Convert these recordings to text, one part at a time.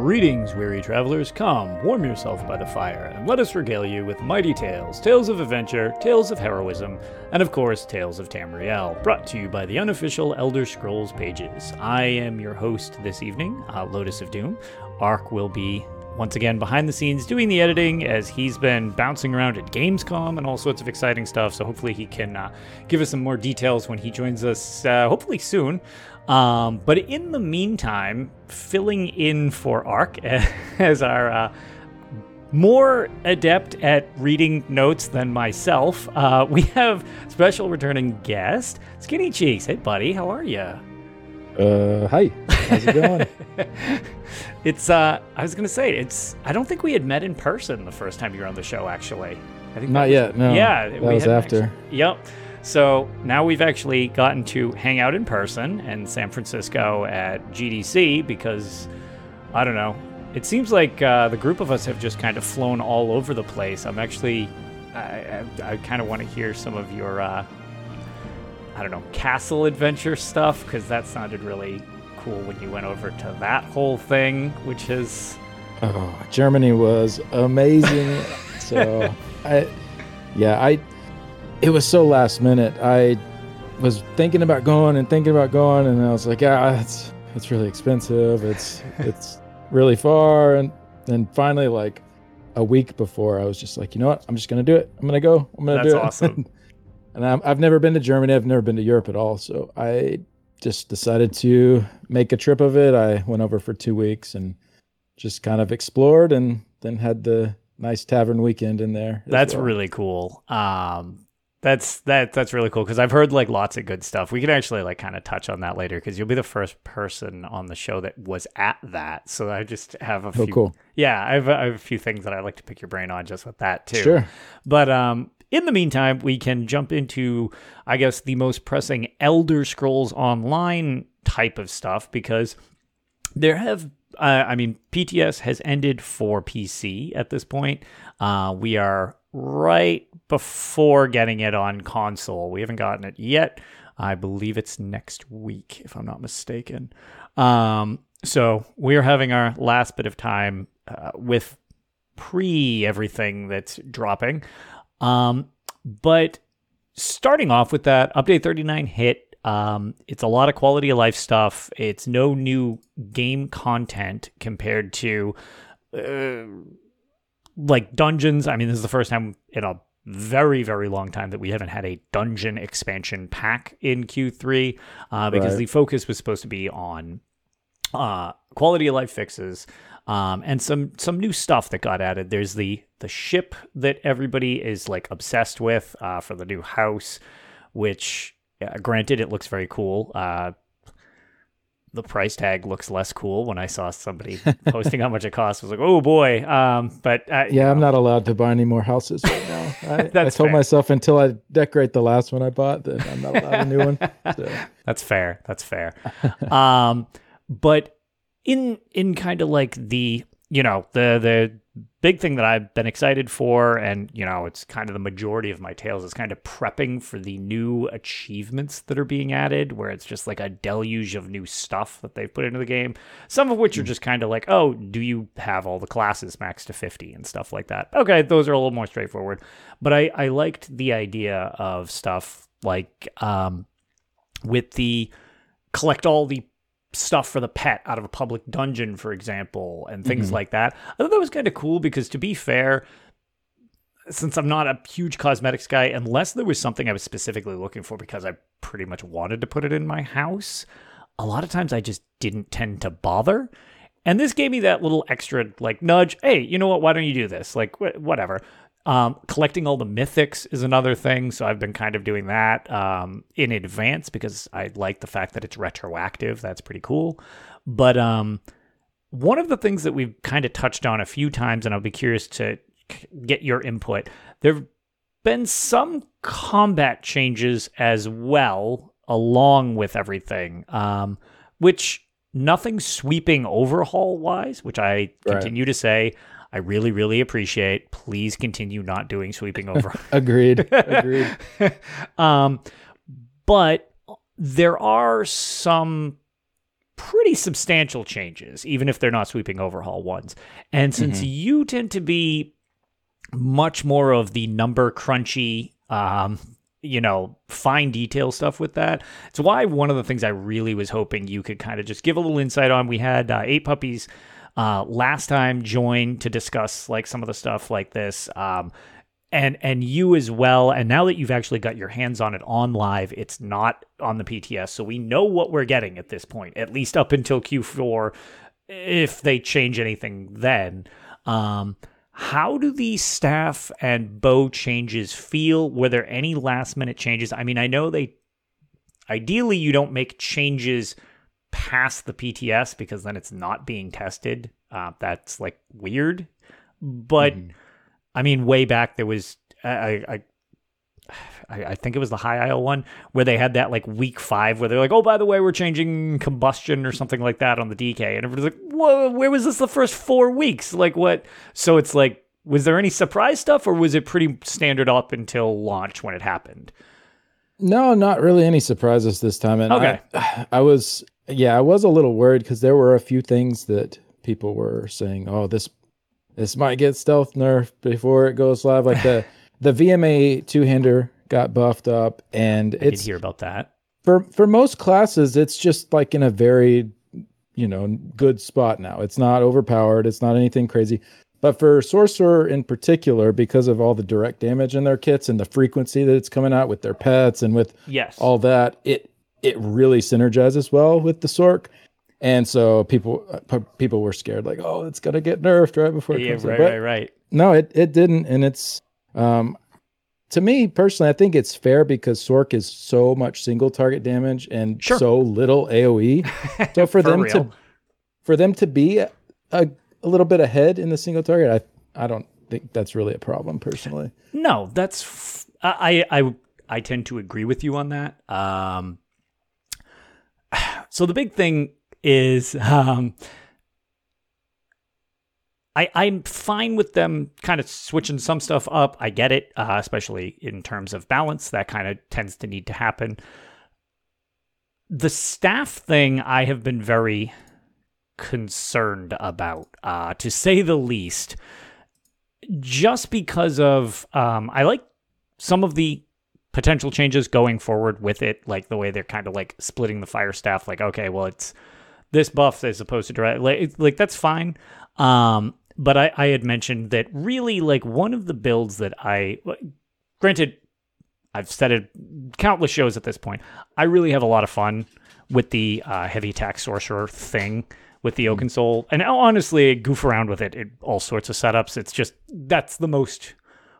Greetings, weary travelers. Come, warm yourself by the fire, and let us regale you with mighty tales, tales of adventure, tales of heroism, and of course, tales of Tamriel, brought to you by the unofficial Elder Scrolls pages. I am your host this evening, uh, Lotus of Doom. Ark will be once again behind the scenes doing the editing as he's been bouncing around at Gamescom and all sorts of exciting stuff. So hopefully he can uh, give us some more details when he joins us, uh, hopefully soon. Um, but in the meantime, filling in for Ark as our uh, more adept at reading notes than myself, uh, we have special returning guest, SkinnyCheeks. Hey, buddy, how are you? Uh, hi. How's it going? it's uh, I was gonna say it's. I don't think we had met in person the first time you were on the show. Actually, I think not was, yet. No. Yeah, that was after. Actually, yep. So now we've actually gotten to hang out in person in San Francisco at GDC because I don't know. It seems like uh, the group of us have just kind of flown all over the place. I'm actually, I, I, I kind of want to hear some of your, uh, I don't know, castle adventure stuff because that sounded really cool when you went over to that whole thing, which is. Oh, Germany was amazing. so I, yeah, I it was so last minute. I was thinking about going and thinking about going, and I was like, ah, it's it's really expensive. It's it's really far, and then finally, like a week before, I was just like, you know what? I'm just gonna do it. I'm gonna go. I'm gonna That's do it. That's awesome. and i have never been to Germany. I've never been to Europe at all. So I just decided to make a trip of it. I went over for two weeks and just kind of explored, and then had the nice tavern weekend in there. That's well. really cool. Um, that's that that's really cool because I've heard like lots of good stuff. We can actually like kind of touch on that later because you'll be the first person on the show that was at that. So I just have a oh, few. cool. Yeah, I have, I have a few things that I'd like to pick your brain on just with that too. Sure. But um, in the meantime, we can jump into I guess the most pressing Elder Scrolls Online type of stuff because there have uh, I mean, PTS has ended for PC at this point. Uh, we are right before getting it on console. We haven't gotten it yet. I believe it's next week, if I'm not mistaken. Um, so we're having our last bit of time uh, with pre everything that's dropping. Um, but starting off with that, update 39 hit. Um, it's a lot of quality of life stuff. It's no new game content compared to uh, like dungeons. I mean, this is the first time in a very very long time that we haven't had a dungeon expansion pack in Q3 uh, because right. the focus was supposed to be on uh, quality of life fixes um, and some some new stuff that got added. There's the the ship that everybody is like obsessed with uh, for the new house, which granted it looks very cool. Uh, the price tag looks less cool when I saw somebody posting how much it costs. I was like, oh boy. Um, but uh, yeah, I'm know. not allowed to buy any more houses right now. I, I told fair. myself until I decorate the last one I bought that I'm not allowed a new one. So. That's fair. That's fair. um, but in in kind of like the you know the the big thing that I've been excited for, and you know, it's kind of the majority of my tales is kind of prepping for the new achievements that are being added, where it's just like a deluge of new stuff that they've put into the game. Some of which are hmm. just kind of like, oh, do you have all the classes max to 50 and stuff like that? Okay, those are a little more straightforward. But I, I liked the idea of stuff like um, with the collect all the stuff for the pet out of a public dungeon, for example, and things mm-hmm. like that. I thought that was kind of cool because, to be fair, since I'm not a huge cosmetics guy, unless there was something I was specifically looking for because I pretty much wanted to put it in my house, a lot of times I just didn't tend to bother. And this gave me that little extra like nudge. Hey, you know what? Why don't you do this? Like wh- whatever. Um, collecting all the mythics is another thing, so I've been kind of doing that um, in advance because I like the fact that it's retroactive. That's pretty cool. But um, one of the things that we've kind of touched on a few times, and I'll be curious to get your input. There have been some combat changes as well, along with everything, um, which nothing sweeping overhaul wise, which I continue right. to say. I really, really appreciate. Please continue not doing sweeping over. Agreed. Agreed. um, but there are some pretty substantial changes, even if they're not sweeping overhaul ones. And since mm-hmm. you tend to be much more of the number crunchy, um, you know, fine detail stuff with that. It's why one of the things I really was hoping you could kind of just give a little insight on. We had uh, eight puppies uh, last time joined to discuss like some of the stuff like this. Um, and and you as well. And now that you've actually got your hands on it on live, it's not on the PTS, so we know what we're getting at this point, at least up until Q4, if they change anything then. Um, how do these staff and bow changes feel? Were there any last minute changes? I mean, I know they ideally you don't make changes past the PTS because then it's not being tested. Uh, that's like weird. But mm-hmm. I mean, way back there was I, I I, think it was the High Isle one where they had that like week five where they're like, oh, by the way, we're changing combustion or something like that on the DK. And everybody's like, whoa, where was this the first four weeks? Like, what? So it's like, was there any surprise stuff or was it pretty standard up until launch when it happened? No, not really any surprises this time. And okay. I, I was yeah, I was a little worried because there were a few things that people were saying, "Oh, this this might get stealth nerfed before it goes live." Like the the VMA two hander got buffed up, and I it's hear about that. For for most classes, it's just like in a very you know good spot now. It's not overpowered. It's not anything crazy. But for Sorcerer in particular, because of all the direct damage in their kits and the frequency that it's coming out with their pets and with yes. all that, it it really synergizes well with the Sorc. And so people uh, people were scared, like, oh, it's gonna get nerfed right before it yeah, comes right, right, right. No, it it didn't, and it's um, to me personally, I think it's fair because Sorc is so much single target damage and sure. so little AOE. So for, for them real. to for them to be a, a, a little bit ahead in the single target, I I don't think that's really a problem personally. No, that's f- I I I tend to agree with you on that. Um, so the big thing is um, I, I'm fine with them kind of switching some stuff up. I get it, uh, especially in terms of balance. That kind of tends to need to happen. The staff thing, I have been very concerned about, uh, to say the least, just because of um, I like some of the potential changes going forward with it, like the way they're kind of like splitting the fire staff. Like, okay, well, it's this buff as opposed to direct. Like, like that's fine. Um, but I, I had mentioned that really, like one of the builds that I, granted, I've said it countless shows at this point. I really have a lot of fun with the uh, heavy attack sorcerer thing with the Oaken Soul, and honestly, I goof around with it in all sorts of setups. It's just that's the most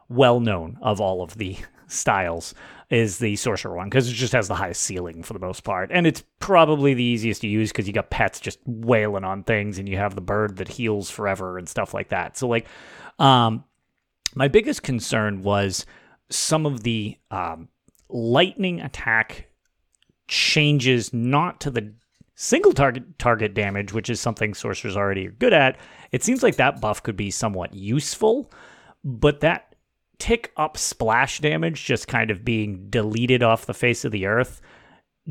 well known of all of the styles is the sorcerer one because it just has the highest ceiling for the most part, and it's probably the easiest to use because you got pets just wailing on things, and you have the bird that heals forever and stuff like that. So like, um, my biggest concern was some of the um, lightning attack changes not to the single target target damage, which is something sorcerers already are good at. It seems like that buff could be somewhat useful, but that tick up splash damage just kind of being deleted off the face of the earth.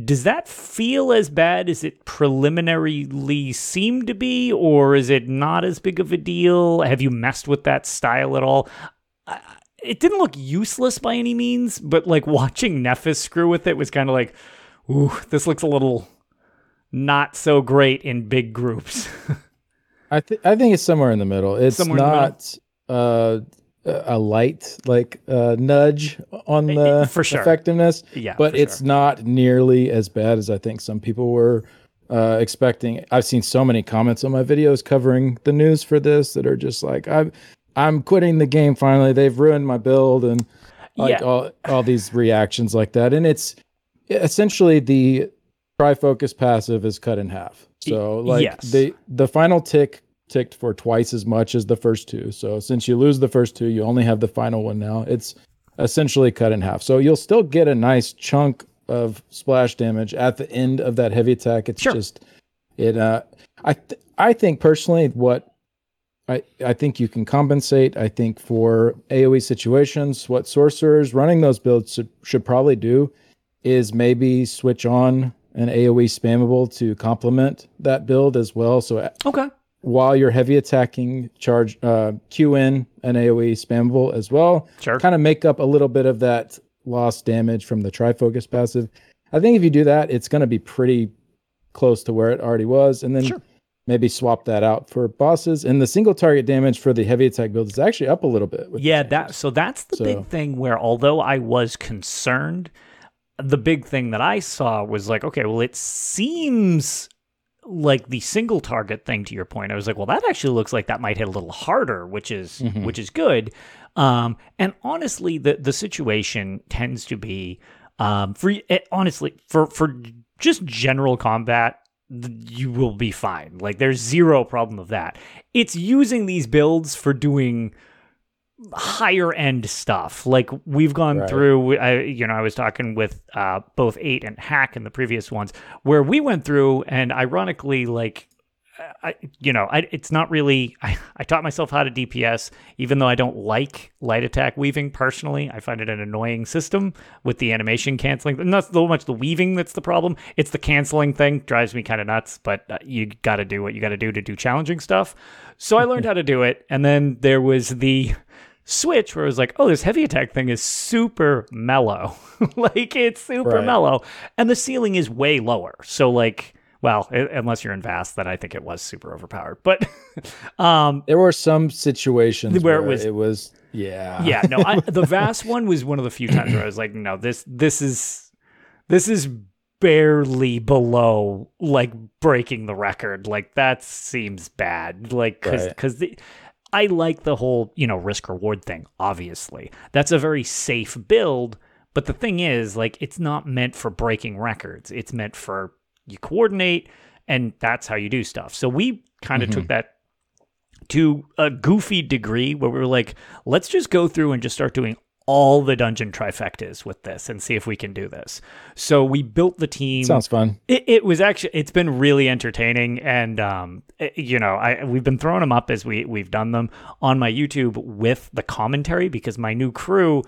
Does that feel as bad as it preliminarily seemed to be, or is it not as big of a deal? Have you messed with that style at all? It didn't look useless by any means, but like watching Nephis screw with it was kind of like, ooh, this looks a little not so great in big groups. I think I think it's somewhere in the middle. It's somewhere not uh a light like uh, nudge on the for sure. effectiveness. Yeah, but it's sure. not nearly as bad as I think some people were uh, expecting. I've seen so many comments on my videos covering the news for this that are just like, "I'm I'm quitting the game finally. They've ruined my build and like Yeah. all all these reactions like that. And it's essentially the trifocus passive is cut in half. So like yes. the the final tick ticked for twice as much as the first two. So since you lose the first two, you only have the final one now. It's essentially cut in half. So you'll still get a nice chunk of splash damage at the end of that heavy attack. It's Sure. just it uh I th- I think personally what I, I think you can compensate. I think for AoE situations, what sorcerers running those builds should, should probably do is maybe switch on an AoE spammable to complement that build as well. So Okay. while you're heavy attacking, charge uh, Q in an AoE spammable as well. Sure. Kind of make up a little bit of that lost damage from the trifocus passive. I think if you do that, it's going to be pretty close to where it already was, and then Sure. maybe swap that out for bosses. And the single target damage for the heavy attack build is actually up a little bit. Yeah, that so that's the So- big thing where although I was concerned, the big thing that I saw was like, okay, well it seems like the single target thing to your point. I was like, well that actually looks like that might hit a little harder, which is Mhm. which is good. Um and honestly the the situation tends to be um for it, honestly for for just general combat you will be fine. Like there's zero problem of that. It's using these builds for doing higher end stuff. Like we've gone Right. through, I, you know, I was talking with uh, both Eight and Hack in the previous ones, where we went through, and ironically, like, I, you know, I, it's not really. I, I taught myself how to DPS, even though I don't like light attack weaving personally. I find it an annoying system with the animation canceling. Not so much the weaving that's the problem; it's the canceling thing drives me kind of nuts. But uh, you got to do what you got to do to do challenging stuff. So I learned how to do it, and then there was the switch where it was like, oh, this heavy attack thing is super mellow. like it's super Right. mellow. And the ceiling is way lower. So like, well, i- unless you're in Vast, then I think it was super overpowered. But um There were some situations Where where, it was- it was yeah yeah, no, I, the Vast one was one of the few times where I was like, no, this this is this is barely below like breaking the record. Like that seems bad. Like because Right. because the I like the whole you know risk reward thing. Obviously, that's a very safe build. But the thing is, like, it's not meant for breaking records. It's meant for you coordinate, and that's how you do stuff. So we kind of mm-hmm. took that to a goofy degree where we were like, let's just go through and just start doing all the dungeon trifectas with this and see if we can do this. So we built the team. sounds fun. It, it was actually it's been really entertaining and um it- you know I we've been throwing them up as we we've done them on my YouTube with the commentary because my new crew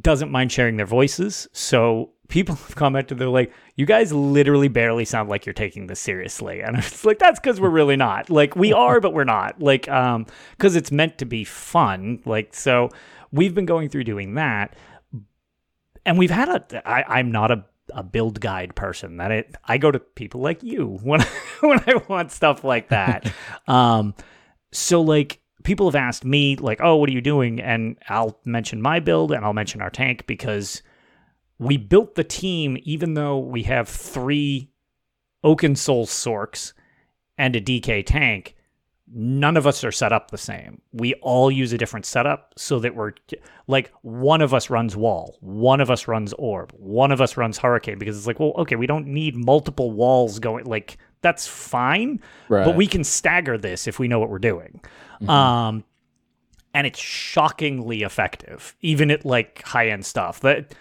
doesn't mind sharing their voices. So people have commented they're like you guys literally barely sound like you're taking this seriously. And it's like that's because we're really not. Like we are but we're not. Like um because it's meant to be fun. Like so we've been going through doing that and we've had a I, i'm not a, a build guide person that it i go to people like you when when i want stuff like that. Um so like people have asked me like oh what are you doing? And i'll mention my build and i'll mention our tank because we built the team even though we have three oaken soul Sorcs and a dk tank none of us are set up the same. We all use a different setup so that we're like one of us runs wall, one of us runs orb, one of us runs hurricane because it's like, well, okay, we don't need multiple walls going like that's fine, right but we can stagger this if we know what we're doing. Um and it's shockingly effective even at like high end stuff. That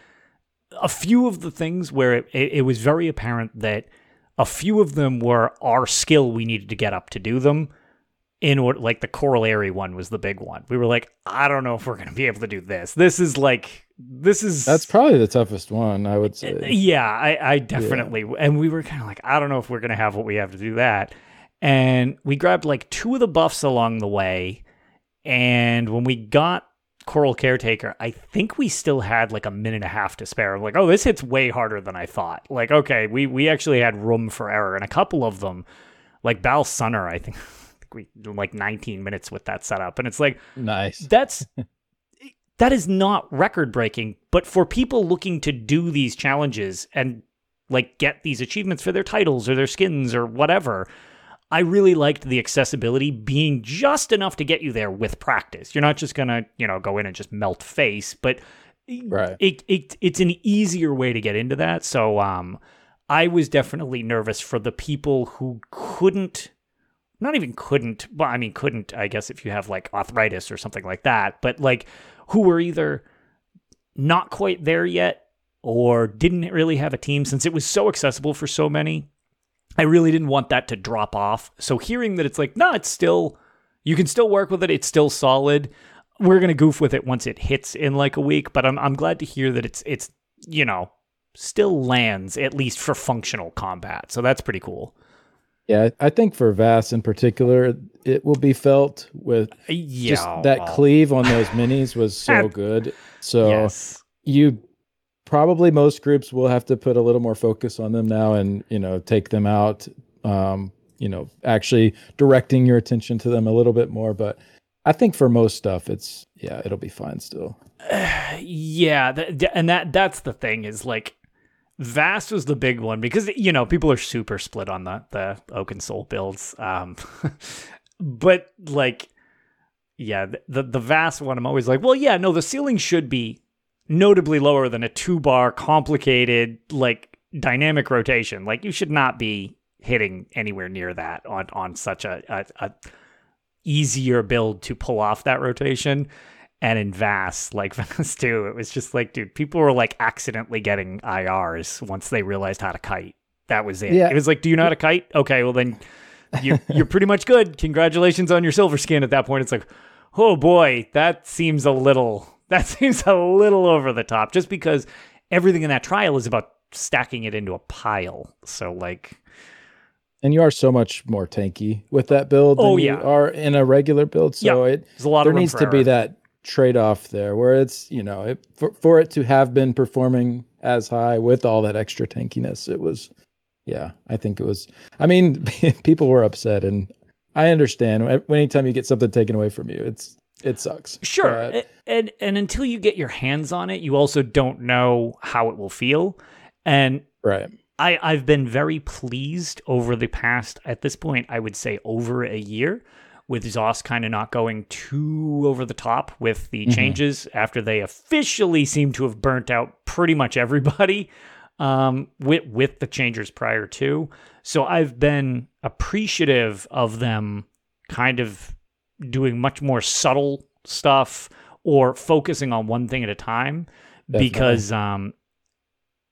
a few of the things where it, it, it was very apparent that a few of them were our skill we needed to get up to do them in order like the Coral Aerie one was the big one. We were like i don't know if we're going to be able to do this. This is like this is that's probably the toughest one i would uh, say. yeah i, I definitely and we were kind of like i don't know if we're going to have what we have to do that. And we grabbed like two of the buffs along the way and when we got coral caretaker i think we still had like a minute and a half to spare. I'm like oh this hits way harder than i thought. Like okay we we actually had room for error and a couple of them like Bal Sunnar i think we like 19 minutes with that setup and it's like nice that's that is not record breaking but for people looking to do these challenges and like get these achievements for their titles or their skins or whatever I really liked the accessibility being just enough to get you there with practice. You're not just gonna, you know, go in and just melt face, but Right. it, it it's an easier way to get into that. So um I was definitely nervous for the people who couldn't not even couldn't well I mean couldn't I guess if you have like arthritis or something like that, but like who were either not quite there yet or didn't really have a team since it was so accessible for so many. I really didn't want that to drop off. So hearing that it's like, no, it's still you can still work with it, it's still solid we're gonna goof with it once it hits in like a week, but I'm I'm glad to hear that it's it's you know still lands at least for functional combat. So that's pretty cool. Yeah, I think for Vass in particular, it will be felt with Yeah, just that cleave on those minis was so good. So Yes. you probably most groups will have to put a little more focus on them now and you know take them out um you know actually directing your attention to them a little bit more but i think for most stuff it's yeah it'll be fine still Yeah, th- and that that's the thing is like Vast was the big one because you know people are super split on the the Oaken Soul builds. Um, but like, yeah, the, the Vast one, I'm always like, well, yeah, no, the ceiling should be notably lower than a two bar complicated like dynamic rotation. Like you should not be hitting anywhere near that on on such a, a, a easier build to pull off that rotation. And in Vass, like Vass 2, it was just like, dude, people were like accidentally getting IRs once they realized how to kite. That was it. Yeah. It was like, do you know how to kite? Okay, well then you you're pretty much good. Congratulations on your silver skin. At that point, it's like, oh boy, that seems a little that seems a little over the top. Just because everything in that trial is about stacking it into a pile. So like, and you are so much more tanky with that build than Oh, you yeah. are in a regular build so it there's a lot there of needs to be error. That trade-off there where it's you know it, for, for it to have been performing as high with all that extra tankiness it was yeah i think it was i mean people were upset and i understand When- anytime you get something taken away from you it's it sucks Sure. But- and and until you get your hands on it, you also don't know how it will feel. And right I, I've been very pleased over the past, at this point, I would say over a year, with ZOS kind of not going too over the top with the changes after they officially seem to have burnt out pretty much everybody um, with, with the changes prior to. So I've been appreciative of them kind of doing much more subtle stuff or focusing on one thing at a time because um,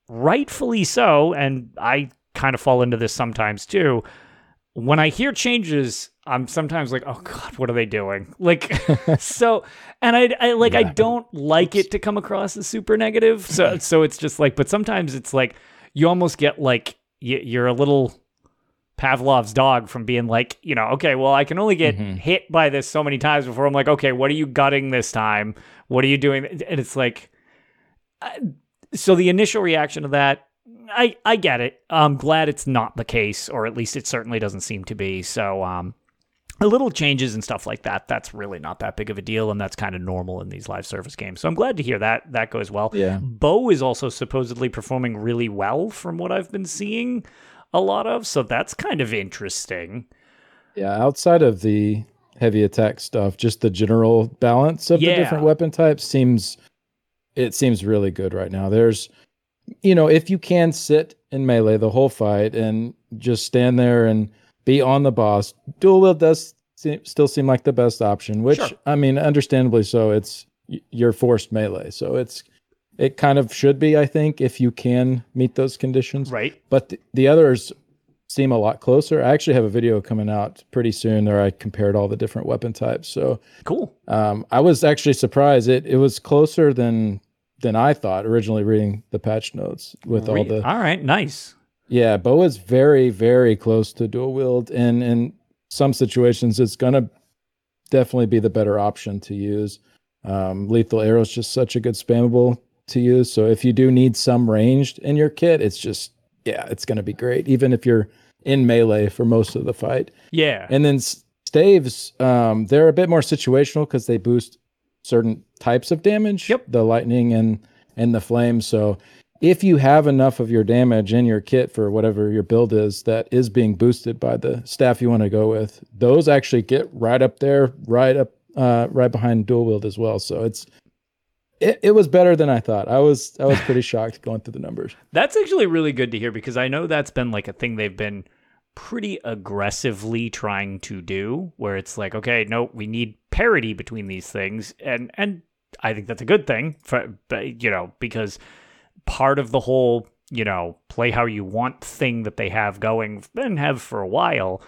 rightfully so, and I kind of fall into this sometimes too. When I hear changes, I'm sometimes like, "Oh God, what are they doing?" Like, so, and I, I like, I don't like it to come across as super negative. So, so it's just like, but sometimes it's like you almost get like you're a little Pavlov's dog from being like, you know, okay, well, I can only get Mhm. hit by this so many times before I'm like, okay, what are you gutting this time? What are you doing? And it's like, I, so the initial reaction to that, I I get it. I'm glad it's not the case, or at least it certainly doesn't seem to be. So, um, little changes and stuff like that. That's really not that big of a deal, and that's kind of normal in these live service games. So I'm glad to hear that that goes well. yeah Bow is also supposedly performing really well from what I've been seeing a lot of. So that's kind of interesting. Yeah, outside of the heavy attack stuff, just the general balance of Yeah. the different weapon types seems it seems really good right now. There's you know, if you can sit in melee the whole fight and just stand there and be on the boss, dual wield does seem, still seem like the best option, which Sure. I mean, understandably so. It's y- you're forced melee. So it's it kind of should be, I think, if you can meet those conditions Right. but the, the others seem a lot closer. I actually have a video coming out pretty soon where I compared all the different weapon types. So Cool. um, I was actually surprised. It it was closer than than I thought originally reading the patch notes with all the all right. Nice. Yeah. Bow is very very close to dual wield, and in some situations it's gonna definitely be the better option to use. Um, lethal arrow is just such a good spammable to use. So if you do need some ranged in your kit, it's just yeah, it's gonna be great. Even if you're in melee for most of the fight. Yeah. And then staves, um, they're a bit more situational because they boost certain types of damage. Yep. The lightning and and the flame. So if you have enough of your damage in your kit for whatever your build is that is being boosted by the staff you want to go with, those actually get right up there, right up, uh, right behind dual wield as well. So it's it, it was better than I thought. I was I was pretty shocked going through the numbers. That's actually really good to hear because I know that's been like a thing they've been pretty aggressively trying to do where it's like okay no we need parity between these things and and I think that's a good thing for you know because part of the whole you know play how you want thing that they have going and have for a while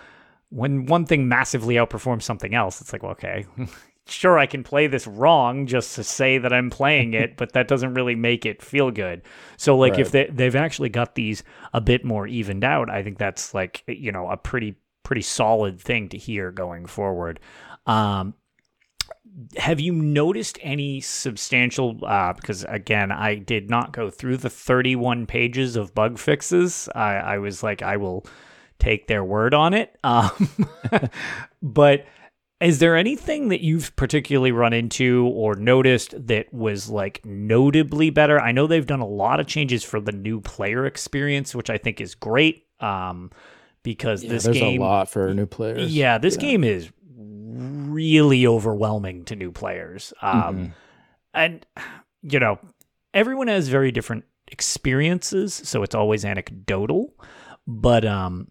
when one thing massively outperforms something else it's like well, okay sure I can play this wrong just to say that I'm playing it, but that doesn't really make it feel good. So like right. if they they've actually got these a bit more evened out, I think that's like you know a pretty pretty solid thing to hear going forward. Um, have you noticed any substantial uh, because again i did not go through the 31 pages of bug fixes i, I was like i will take their word on it um, but is there anything that you've particularly run into or noticed that was like notably better? I know they've done a lot of changes for the new player experience, which I think is great. Um, because yeah, this there's game, a lot for new players. Yeah, this yeah. game is really overwhelming to new players. Um, mm-hmm. and you know, everyone has very different experiences, so it's always anecdotal. But um,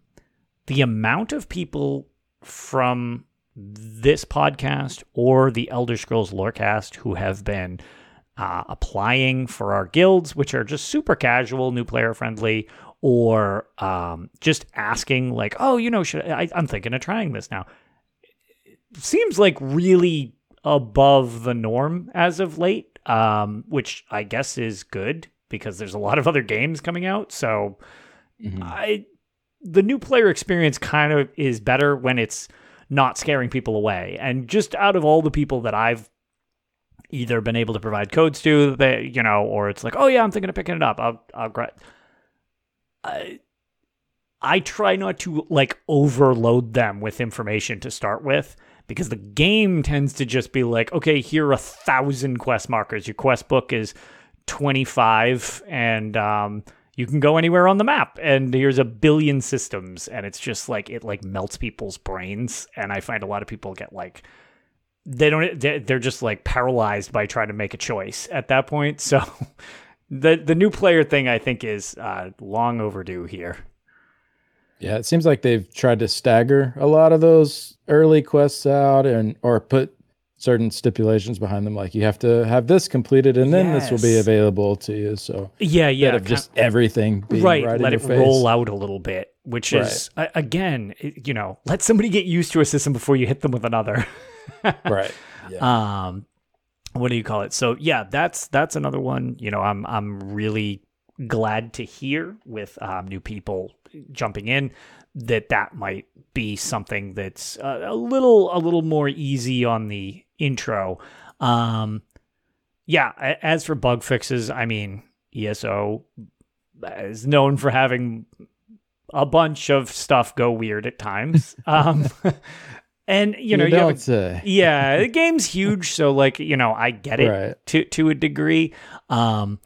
the amount of people from this podcast or the Elder Scrolls Lorecast who have been uh, applying for our guilds, which are just super casual, new player friendly, or um, just asking like, "Oh, you know, should I, I'm thinking of trying this now." Seems like really above the norm as of late, um, which I guess is good because there's a lot of other games coming out. So, mm-hmm. I the new player experience kind of is better when it's not scaring people away. And just out of all the people that I've either been able to provide codes to, that you know, or it's like, oh yeah, I'm thinking of picking it up. I'll, I'll gra- I, I try not to like overload them with information to start with because the game tends to just be like, okay, here are a thousand quest markers. Your quest book is 25 and um, you can go anywhere on the map. And here's a billion systems. And it's just like it like melts people's brains. And i find a lot of people get like they don't they're just like paralyzed by trying to make a choice at that point. So the the new player thing i think is uh, long overdue here yeah it seems like they've tried to stagger a lot of those early quests out and or put certain stipulations behind them like you have to have this completed and then yes. this will be available to you so yeah yeah of just everything right, right let it roll out a little bit which right. is again you know let somebody get used to a system before you hit them with another right yeah. um what do you call it so yeah that's that's another one you know i'm i'm really glad to hear with um, new people jumping in that that might be something that's a, a little a little more easy on the intro. Um, yeah, as for bug fixes, I mean, ESO is known for having a bunch of stuff go weird at times. Um, and you know, you, you say. yeah, the game's huge, so like you know, I get it right. to to a degree. Um,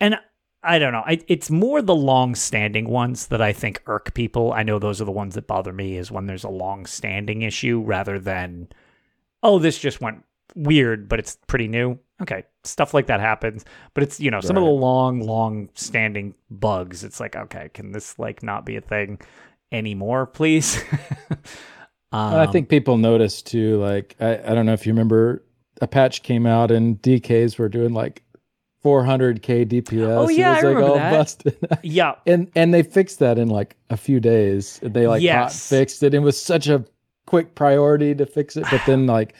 and I don't know. I, it's more the long-standing ones that I think irk people. I know those are the ones that bother me. Is when there's a long-standing issue rather than, oh, this just went weird, but it's pretty new. Okay, stuff like that happens, but it's you know some right. of the long, long-standing bugs. It's like, okay, can this like not be a thing anymore, please? um, I think people notice too. Like, I, I don't know if you remember, a patch came out and DKs were doing like 400k DPS. Oh yeah, I remember that. Busted. yeah, and and they fixed that in like a few days. They like yes. hot fixed it. It was such a quick priority to fix it, but then like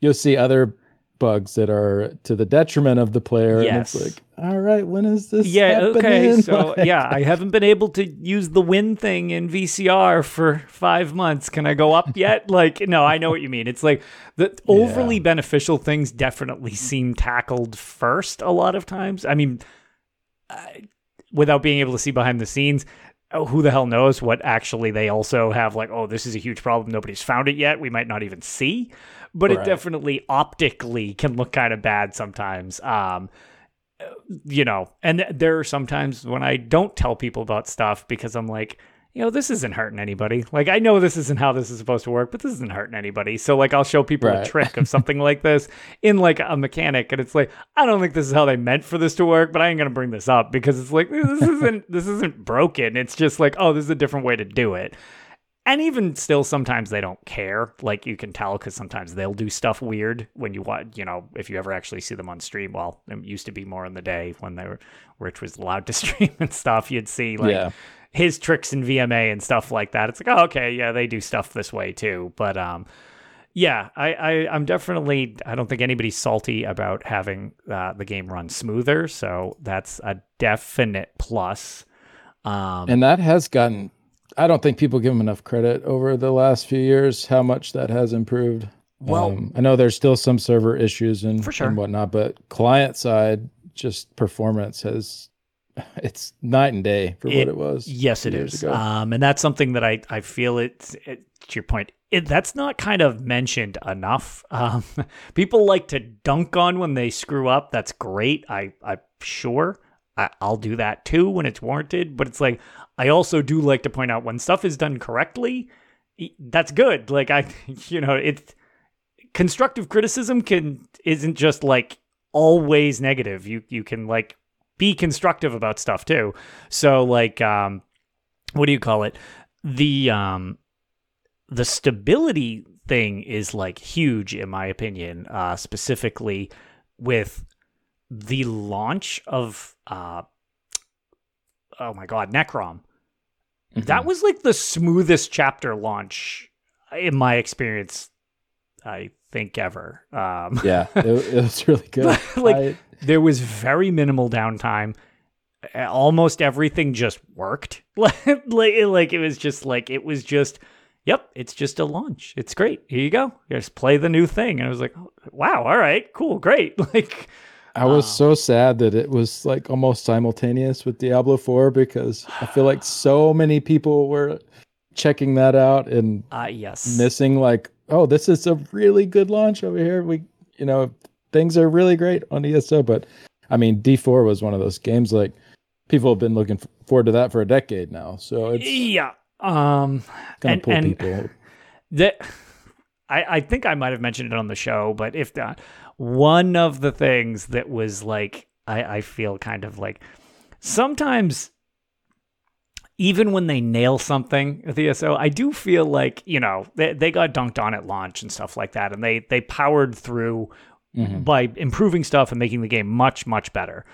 you'll see other bugs that are to the detriment of the player. Yes. And it's like, all right, when is this? Yeah, happening? okay. So yeah, I haven't been able to use the win thing in VCR for five months. Can I go up yet? like, no, I know what you mean. It's like the overly yeah. beneficial things definitely seem tackled first a lot of times. I mean, uh, without being able to see behind the scenes. Oh, who the hell knows what actually they also have like oh this is a huge problem nobody's found it yet we might not even see but right. it definitely optically can look kind of bad sometimes. Um, you know, and there are sometimes when I don't tell people about stuff because I'm like, you know, this isn't hurting anybody. Like, I know this isn't how this is supposed to work, but this isn't hurting anybody. So, like, I'll show people Right. a trick of something like this in like a mechanic, and it's like, I don't think this is how they meant for this to work, but I ain't gonna bring this up because it's like this isn't this isn't broken. It's just like, oh, this is a different way to do it. And even still, sometimes they don't care. Like you can tell because sometimes they'll do stuff weird when you want You know, if you ever actually see them on stream. Well, it used to be more in the day when they were Rich was allowed to stream and stuff. You'd see like Yeah. his tricks in VMA and stuff like that. It's like, oh, okay, yeah, they do stuff this way too. But um, yeah, I, I I'm definitely. I don't think anybody's salty about having uh, the game run smoother. So that's a definite plus. Um, And that has gotten, I don't think people give them enough credit over the last few years, how much that has improved. Well- Um, I know there's still some server issues and, For sure. and whatnot, but client side, just performance has, it's night and day for It- what it was. Yes, it is. Um, and that's something that I, I feel it's it, to your point. It, that's not kind of mentioned enough. Um, people like to dunk on when they screw up. That's great. I, I'm sure I, I'll do that too when it's warranted. But it's like I also do like to point out when stuff is done correctly. That's good. Like I, you know, it's constructive criticism can isn't just like always negative. You you can like be constructive about stuff too. So like um what do you call it? The um the stability thing is like huge in my opinion, uh specifically with the launch of uh oh my god, Necrom. That was like the smoothest chapter launch in my experience I think ever. Um yeah, it, it was really good. Like, I- there was very minimal downtime. Uh, Almost everything just worked. like, like, like it was just like it was just, yep, it's just a launch. It's great. Here you go. Just play the new thing. And I was like, oh, wow, all right, cool, great. Like, I was Wow. so sad that it was like almost simultaneous with Diablo 4 because I feel like so many people were checking that out and uh, yes, missing like, oh, this is a really good launch over here. We, you know, things are really great on ESO. But I mean, D4 was one of those games like people have been looking forward to that for a decade now. So it's yeah. Um, gonna and- pull and- people. that I, I think I might have mentioned it on the show, but if not, one of the things that was like I, I feel kind of like sometimes even when they nail something at the ESO, I do feel like, you know, they, they got dunked on at launch and stuff like that. And they they powered through Mhm. by improving stuff and making the game much, much better.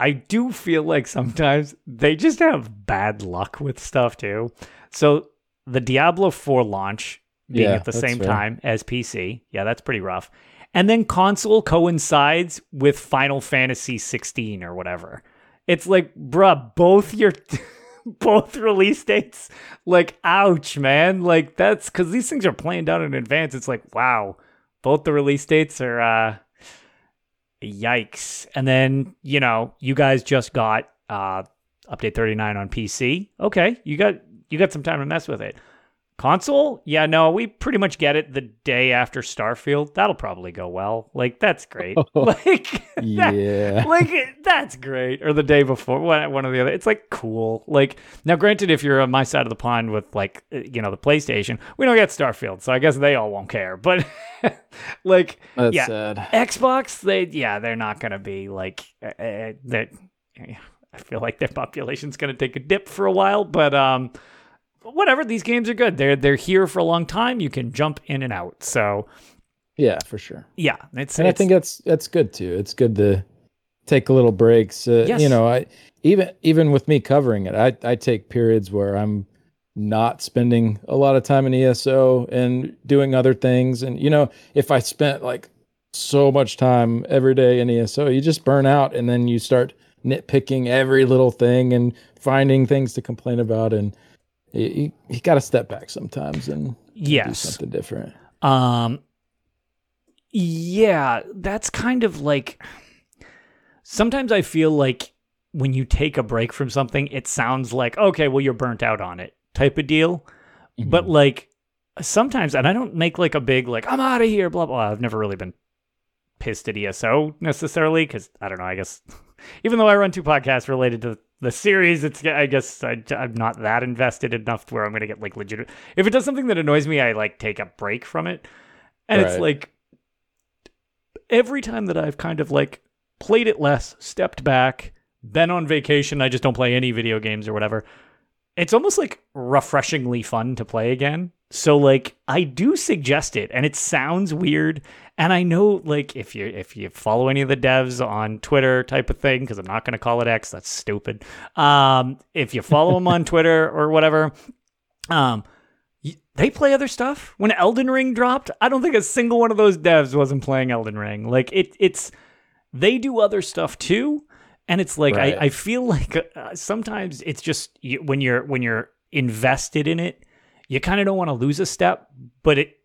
I do feel like sometimes they just have bad luck with stuff too. So the Diablo 4 launch being Yeah, at the same fair. time as PC, yeah, that's pretty rough. And then console coincides with Final Fantasy 16 or whatever. It's like, bruh, both your both release dates, like, ouch, man. Like that's because these things are planned out in advance. It's like, wow, both the release dates are uh yikes. And then, you know, you guys just got uh update 39 on PC. Okay, you got you got some time to mess with it. Console? Yeah, no, we pretty much get it the day after Starfield. That'll probably go well. Like that's great. like that- Yeah. like that's great. Or the day before, one, one or the other. It's like cool. Like now, granted, if you're on my side of the pond with like uh, you know the PlayStation, we don't get Starfield, so I guess they all won't care. But like That's yeah. sad. Xbox, they yeah, they're not gonna be like uh, uh, that. I feel like their population's gonna take a dip for a while, but um, whatever. These games are good. They're they're here for a long time. You can jump in and out. So Yeah, for sure. yeah, it's. and I think that's that's good too. It's good to take a little breaks. Uh, Yes. You know, I even even with me covering it, I I take periods where I'm not spending a lot of time in ESO and doing other things. And you know, if I spent like so much time every day in ESO, you just burn out, and then you start nitpicking every little thing and finding things to complain about, and you, you, got to step back sometimes and do something different. Um yeah, that's kind of like sometimes I feel like when you take a break from something, it sounds like, okay, well you're burnt out on it type of deal. But like sometimes and I don't make like a big like I'm out of here blah blah. I've never really been pissed at ESO necessarily cuz I don't know, I guess even though I run two podcasts related to the series, it's I guess I, am not that invested enough where I'm going to get like legit. If it does something that annoys me, I like take a break from it, and right. it's like every time that I've kind of like played it less, stepped back, been on vacation, I just don't play any video games or whatever. It's almost like refreshingly fun to play again. So like I do suggest it and it sounds weird and I know like if you if you follow any of the devs on Twitter type of thing cuz I'm not going to call it X that's stupid. Um if you follow them on Twitter or whatever um they play other stuff. When Elden Ring dropped, I don't think a single one of those devs wasn't playing Elden Ring. Like it it's they do other stuff too and it's like right. I, I feel like uh, sometimes it's just you, when you're when you're invested in it you kind of don't want to lose a step, but it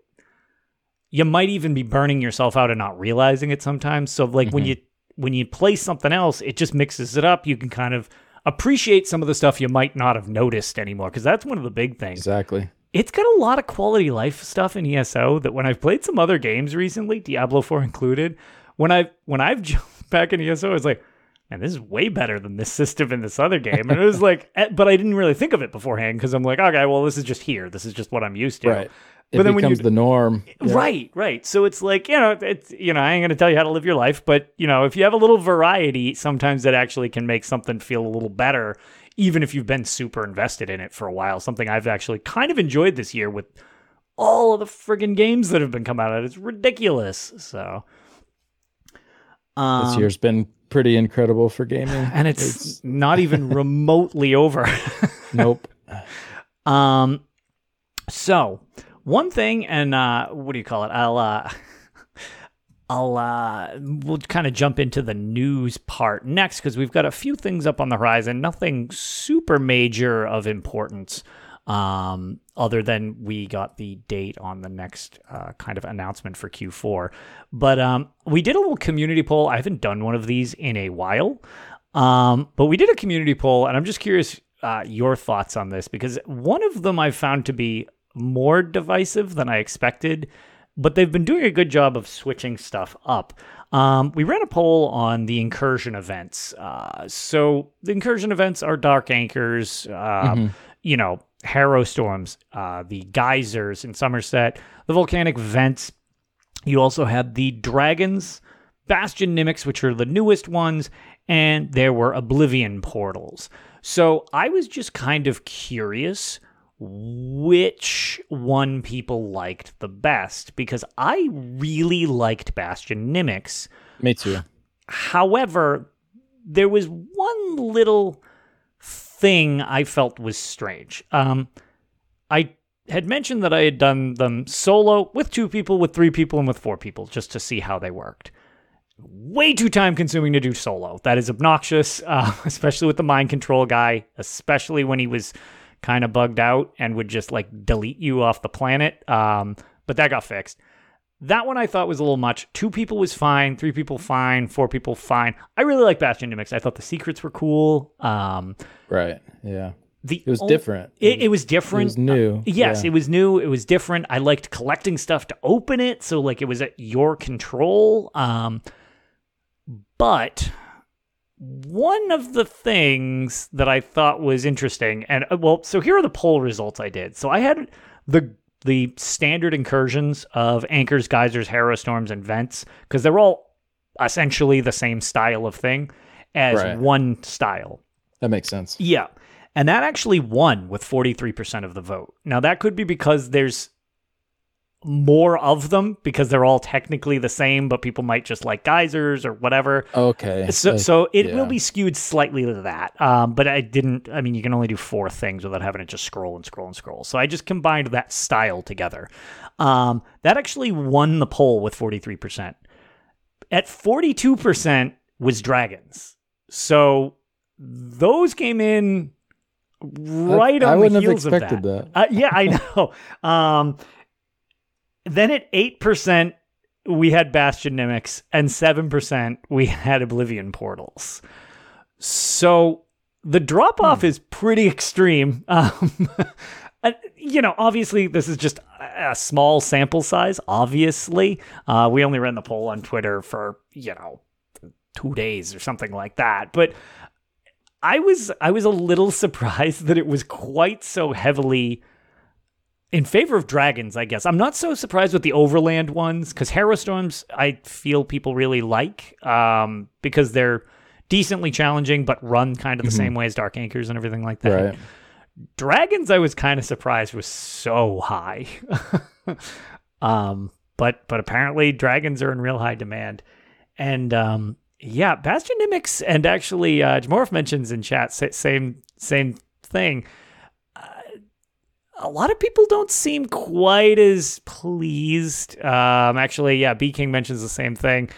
you might even be burning yourself out and not realizing it sometimes. So like mm-hmm. when you when you play something else, it just mixes it up. You can kind of appreciate some of the stuff you might not have noticed anymore because that's one of the big things. Exactly. It's got a lot of quality life stuff in ESO that when I've played some other games recently, Diablo 4 included, when I when I've jumped back in ESO, it's like and this is way better than this system in this other game. And it was like, eh, but I didn't really think of it beforehand because I'm like, okay, well, this is just here. This is just what I'm used to. Right. It but then becomes when you, the norm. Yeah. Right, right. So it's like, you know, it's, you know, I ain't going to tell you how to live your life, but, you know, if you have a little variety, sometimes that actually can make something feel a little better, even if you've been super invested in it for a while. Something I've actually kind of enjoyed this year with all of the friggin' games that have been coming out. It's ridiculous. So. Um, this year's been pretty incredible for gaming. And it's, it's... not even remotely over. nope. Um so one thing and uh what do you call it? I'll uh I'll uh we'll kind of jump into the news part next because we've got a few things up on the horizon, nothing super major of importance um, other than we got the date on the next uh, kind of announcement for Q4. But um, we did a little community poll. I haven't done one of these in a while, um, but we did a community poll, and I'm just curious uh, your thoughts on this because one of them I've found to be more divisive than I expected, but they've been doing a good job of switching stuff up. Um, we ran a poll on the incursion events. Uh, so the incursion events are dark anchors, uh, mm-hmm. you know, harrow storms, uh, the geysers in Somerset, the volcanic vents. You also had the dragons, bastion mimics, which are the newest ones, and there were oblivion portals. So I was just kind of curious which one people liked the best because I really liked Bastion Mimics. Me too. However, there was one little thing I felt was strange. Um, I had mentioned that I had done them solo with two people, with three people, and with four people just to see how they worked. Way too time consuming to do solo. That is obnoxious, uh, especially with the mind control guy, especially when he was kind of bugged out and would just like delete you off the planet. Um, but that got fixed. That one I thought was a little much. Two people was fine, three people fine, four people fine. I really like Bastion Mimics. I thought the secrets were cool. Um, right. Yeah. The it was different. It, it, was different. It was new. Uh, yes, yeah. it was new. It was different. I liked collecting stuff to open it, so like it was at your control. Um, but one of the things that I thought was interesting, and uh, well, so here are the poll results I did. So I had the the standard incursions of anchors, geysers, harrow storms, and vents because they're all essentially the same style of thing as right. one style. That makes sense. Yeah. And that actually won with 43% of the vote. Now, that could be because there's more of them because they're all technically the same, but people might just like geysers or whatever. Okay. So, so it yeah. will be skewed slightly to that. Um, but I didn't, I mean, you can only do four things without having to just scroll and scroll and scroll. So I just combined that style together. Um, that actually won the poll with 43%. At 42% was dragons. So those came in right I, on I the heels of that. that. Uh, yeah, I know. Um, then at 8%, we had Bastion Mimics, and 7% we had Oblivion Portals. So the drop off hmm. is pretty extreme. Um, you know, obviously, this is just a small sample size. Obviously, uh, we only ran the poll on Twitter for, you know, two days or something like that. But I was I was a little surprised that it was quite so heavily in favor of dragons, I guess. I'm not so surprised with the overland ones because Storms I feel people really like um, because they're decently challenging but run kind of the mm-hmm. same way as Dark Anchors and everything like that. Right. Dragons, I was kind of surprised was so high. um, but but apparently dragons are in real high demand, and um, yeah, Bastion Mimics and actually uh, Jamorph mentions in chat same same thing. Uh, a lot of people don't seem quite as pleased. Um, actually, yeah, B King mentions the same thing.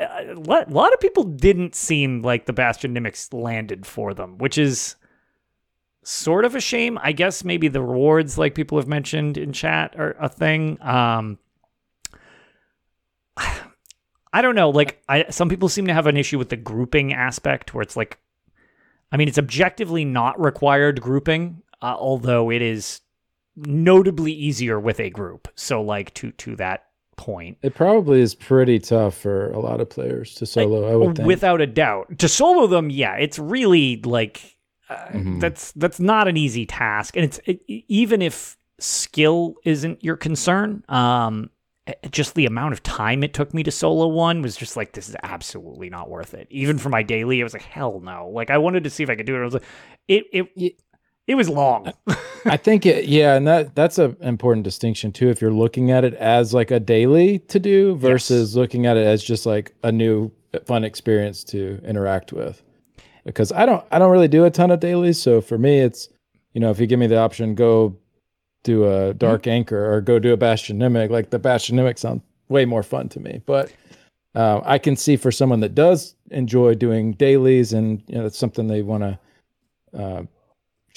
Uh, a lot of people didn't seem like the Bastion Mimics landed for them, which is sort of a shame. I guess maybe the rewards, like people have mentioned in chat, are a thing. Um, I don't know. Like, I some people seem to have an issue with the grouping aspect, where it's like, I mean, it's objectively not required grouping, uh, although it is notably easier with a group. So, like to to that point, it probably is pretty tough for a lot of players to solo. I, I would think. without a doubt, to solo them, yeah, it's really like uh, mm-hmm. that's that's not an easy task, and it's it, even if skill isn't your concern. Um, just the amount of time it took me to solo one was just like this is absolutely not worth it. Even for my daily, I was like hell no. Like I wanted to see if I could do it. I was like, it it it was long. I think it yeah, and that that's an important distinction too. If you're looking at it as like a daily to do versus yes. looking at it as just like a new fun experience to interact with. Because I don't I don't really do a ton of dailies, so for me it's you know if you give me the option go do a dark mm-hmm. anchor or go do a bastion mimic like the bastion mimic sounds way more fun to me but uh, i can see for someone that does enjoy doing dailies and you know it's something they want to uh,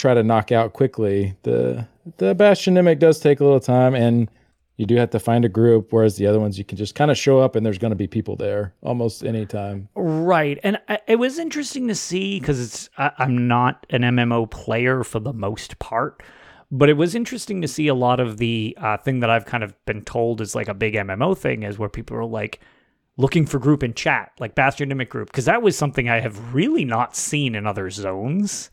try to knock out quickly the the bastion mimic does take a little time and you do have to find a group whereas the other ones you can just kind of show up and there's going to be people there almost anytime right and I, it was interesting to see because it's I, i'm not an mmo player for the most part but it was interesting to see a lot of the uh, thing that I've kind of been told is like a big MMO thing is where people are like looking for group in chat, like Bastion Mimic group, because that was something I have really not seen in other zones.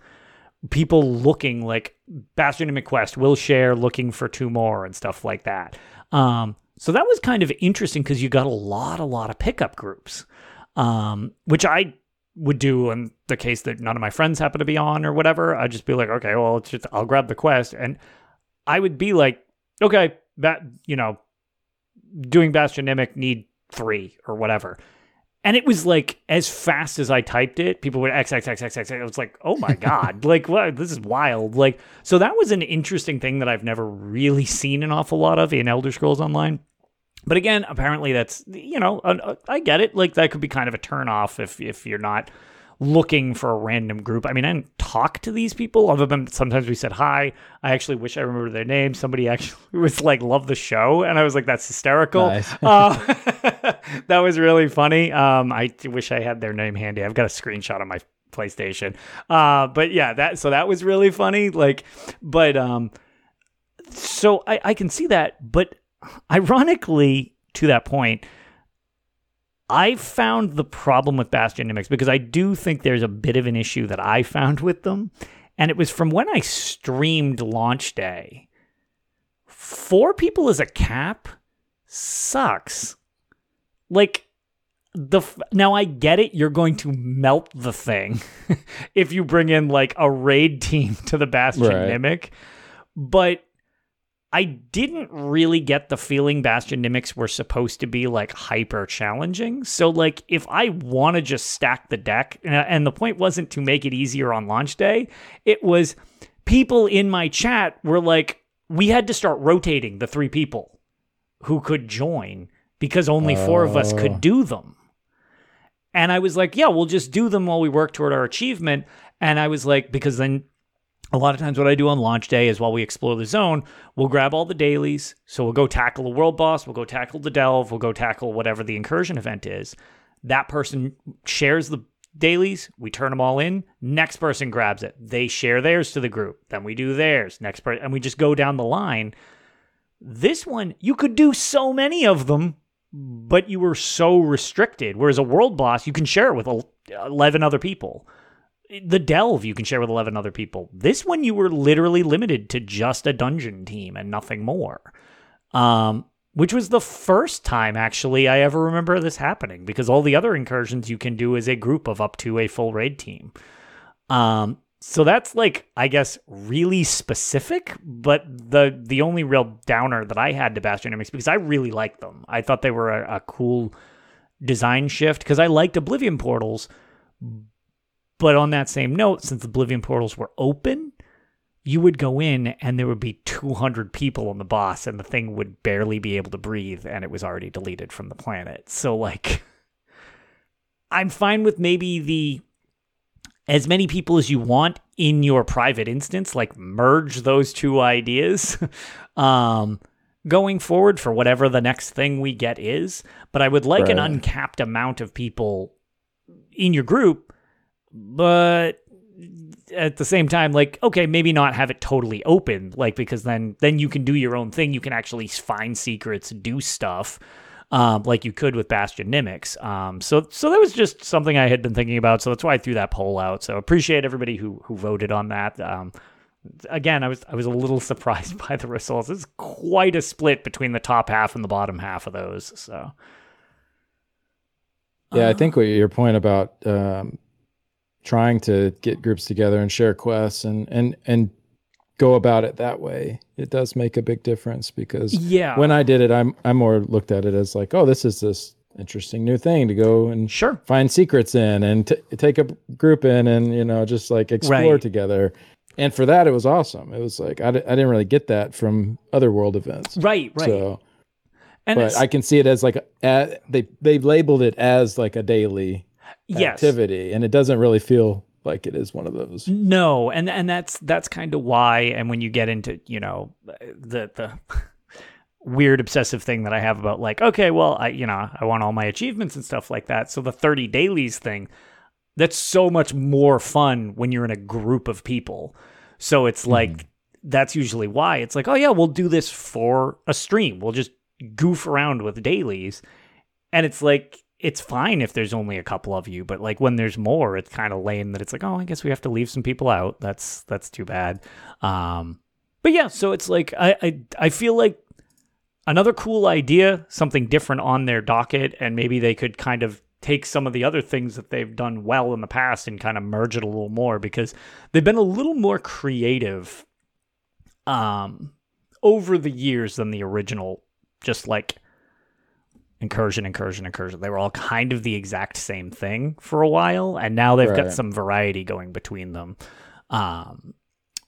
People looking like Bastion Mimic Quest will share looking for two more and stuff like that. Um, so that was kind of interesting because you got a lot, a lot of pickup groups, um, which I would do in the case that none of my friends happen to be on or whatever. I'd just be like, okay, well, it's just, I'll grab the quest. And I would be like, okay, that, you know, doing Bastion Mimic need three or whatever. And it was like as fast as I typed it, people would X X X X X. It was like, oh my god, like what? This is wild. Like so that was an interesting thing that I've never really seen an awful lot of in Elder Scrolls Online. But again, apparently that's you know uh, I get it. Like that could be kind of a turnoff if if you're not looking for a random group. I mean, I didn't talk to these people other than sometimes we said hi. I actually wish I remember their name. Somebody actually was like, "Love the show," and I was like, "That's hysterical." Nice. uh, that was really funny. Um, I wish I had their name handy. I've got a screenshot on my PlayStation. Uh, but yeah, that so that was really funny. Like, but um, so I I can see that, but ironically, to that point, I found the problem with Bastion Mimics because I do think there's a bit of an issue that I found with them. And it was from when I streamed launch day. Four people as a cap sucks. Like, the now I get it. You're going to melt the thing if you bring in like a raid team to the Bastion right. Mimic, but I didn't really get the feeling Bastion Mimics were supposed to be like hyper challenging. So, like, if I want to just stack the deck, and the point wasn't to make it easier on launch day, it was people in my chat were like, we had to start rotating the three people who could join because only four of us could oh. do them. And I was like, yeah, we'll just do them while we work toward our achievement. And I was like, because then a lot of times what I do on launch day is while we explore the zone, we'll grab all the dailies. So we'll go tackle the world boss, we'll go tackle the delve, we'll go tackle whatever the incursion event is. That person shares the dailies, we turn them all in. Next person grabs it. They share theirs to the group. Then we do theirs. Next person and we just go down the line. This one, you could do so many of them but you were so restricted. Whereas a world boss, you can share it with 11 other people. The Delve, you can share with 11 other people. This one, you were literally limited to just a dungeon team and nothing more. Um, which was the first time actually I ever remember this happening because all the other incursions you can do as a group of up to a full raid team. Um, so that's like I guess really specific, but the the only real downer that I had to Bastion Dynamics because I really liked them. I thought they were a, a cool design shift because I liked Oblivion portals. But on that same note, since Oblivion portals were open, you would go in and there would be 200 people on the boss and the thing would barely be able to breathe and it was already deleted from the planet. So like I'm fine with maybe the as many people as you want in your private instance, like merge those two ideas. um, going forward for whatever the next thing we get is, but I would like right. an uncapped amount of people in your group, but at the same time like okay maybe not have it totally open like because then then you can do your own thing you can actually find secrets do stuff um, like you could with Bastion Mimics. Um, so so that was just something I had been thinking about. So that's why I threw that poll out. So appreciate everybody who who voted on that. Um, again, I was I was a little surprised by the results. It's quite a split between the top half and the bottom half of those. So. Yeah, I think what your point about um, trying to get groups together and share quests and and and go about it that way it does make a big difference because yeah. when i did it i'm i more looked at it as like oh this is this interesting new thing to go and sure. find secrets in and t- take a group in and you know just like explore right. together. And for that it was awesome. It was like I d- I didn't really get that from other world events. Right right. So and but i can see it as like a, they they've labeled it as like a daily yes. activity and it doesn't really feel like it is one of those. No, and and that's that's kind of why. And when you get into you know the the weird obsessive thing that I have about like okay, well I you know I want all my achievements and stuff like that. So the thirty dailies thing, that's so much more fun when you're in a group of people. So it's hmm. like mm. that's usually why it's like oh yeah we'll do this for a stream. We'll just goof around with dailies, and it's like it's fine if there's only a couple of you, but like when there's more, it's kind of lame that it's like, oh, I guess we have to leave some people out. That's that's too bad. Um, but yeah, so it's like I, I I feel like another cool idea, something different on their docket, and maybe they could kind of take some of the other things that they've done well in the past and kind of merge it a little more because they've been a little more creative um over the years than the original just like incursion, incursion, incursion. They were all kind of the exact same thing for a while, and now they've right. got some variety going between them. Um,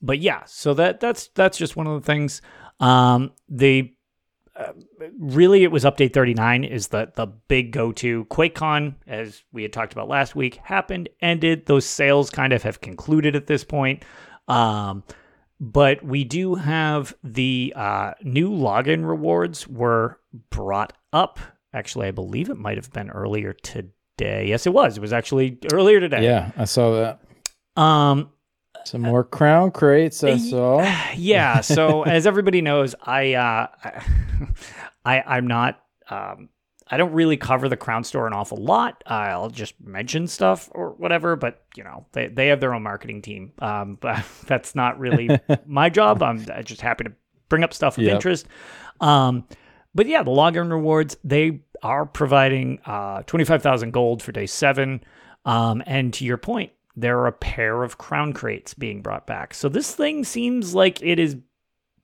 but yeah, so that that's that's just one of the things. Um, they uh, really it was update 39 is the the big go to QuakeCon as we had talked about last week happened ended those sales kind of have concluded at this point. Um, but we do have the uh, new login rewards were brought up Actually, I believe it might have been earlier today. Yes, it was. It was actually earlier today. Yeah, I saw that. Um, some more crown crates I saw. Yeah. So as everybody knows, I uh, I I'm not um, I don't really cover the crown store an awful lot. Uh, I'll just mention stuff or whatever, but you know they they have their own marketing team. Um, but that's not really my job. I'm just happy to bring up stuff of yep. interest. Um, but yeah, the login rewards, they are providing uh, 25,000 gold for day seven. Um, and to your point, there are a pair of crown crates being brought back. So this thing seems like it is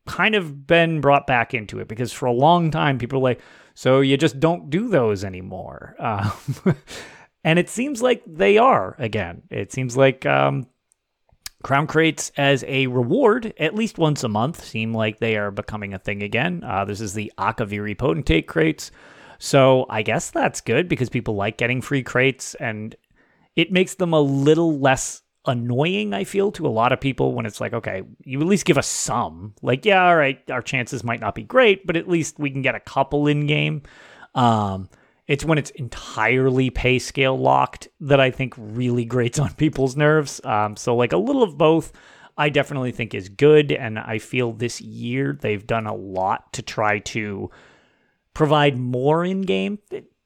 kind of been brought back into it because for a long time people were like, so you just don't do those anymore. Um, and it seems like they are again. It seems like um, Crown crates as a reward at least once a month seem like they are becoming a thing again. Uh, this is the Akaviri Potentate crates. So I guess that's good because people like getting free crates and it makes them a little less annoying, I feel, to a lot of people when it's like, okay, you at least give us some. Like, yeah, all right, our chances might not be great, but at least we can get a couple in game. Um, it's when it's entirely pay scale locked that I think really grates on people's nerves. Um, so, like a little of both, I definitely think is good. And I feel this year they've done a lot to try to provide more in game.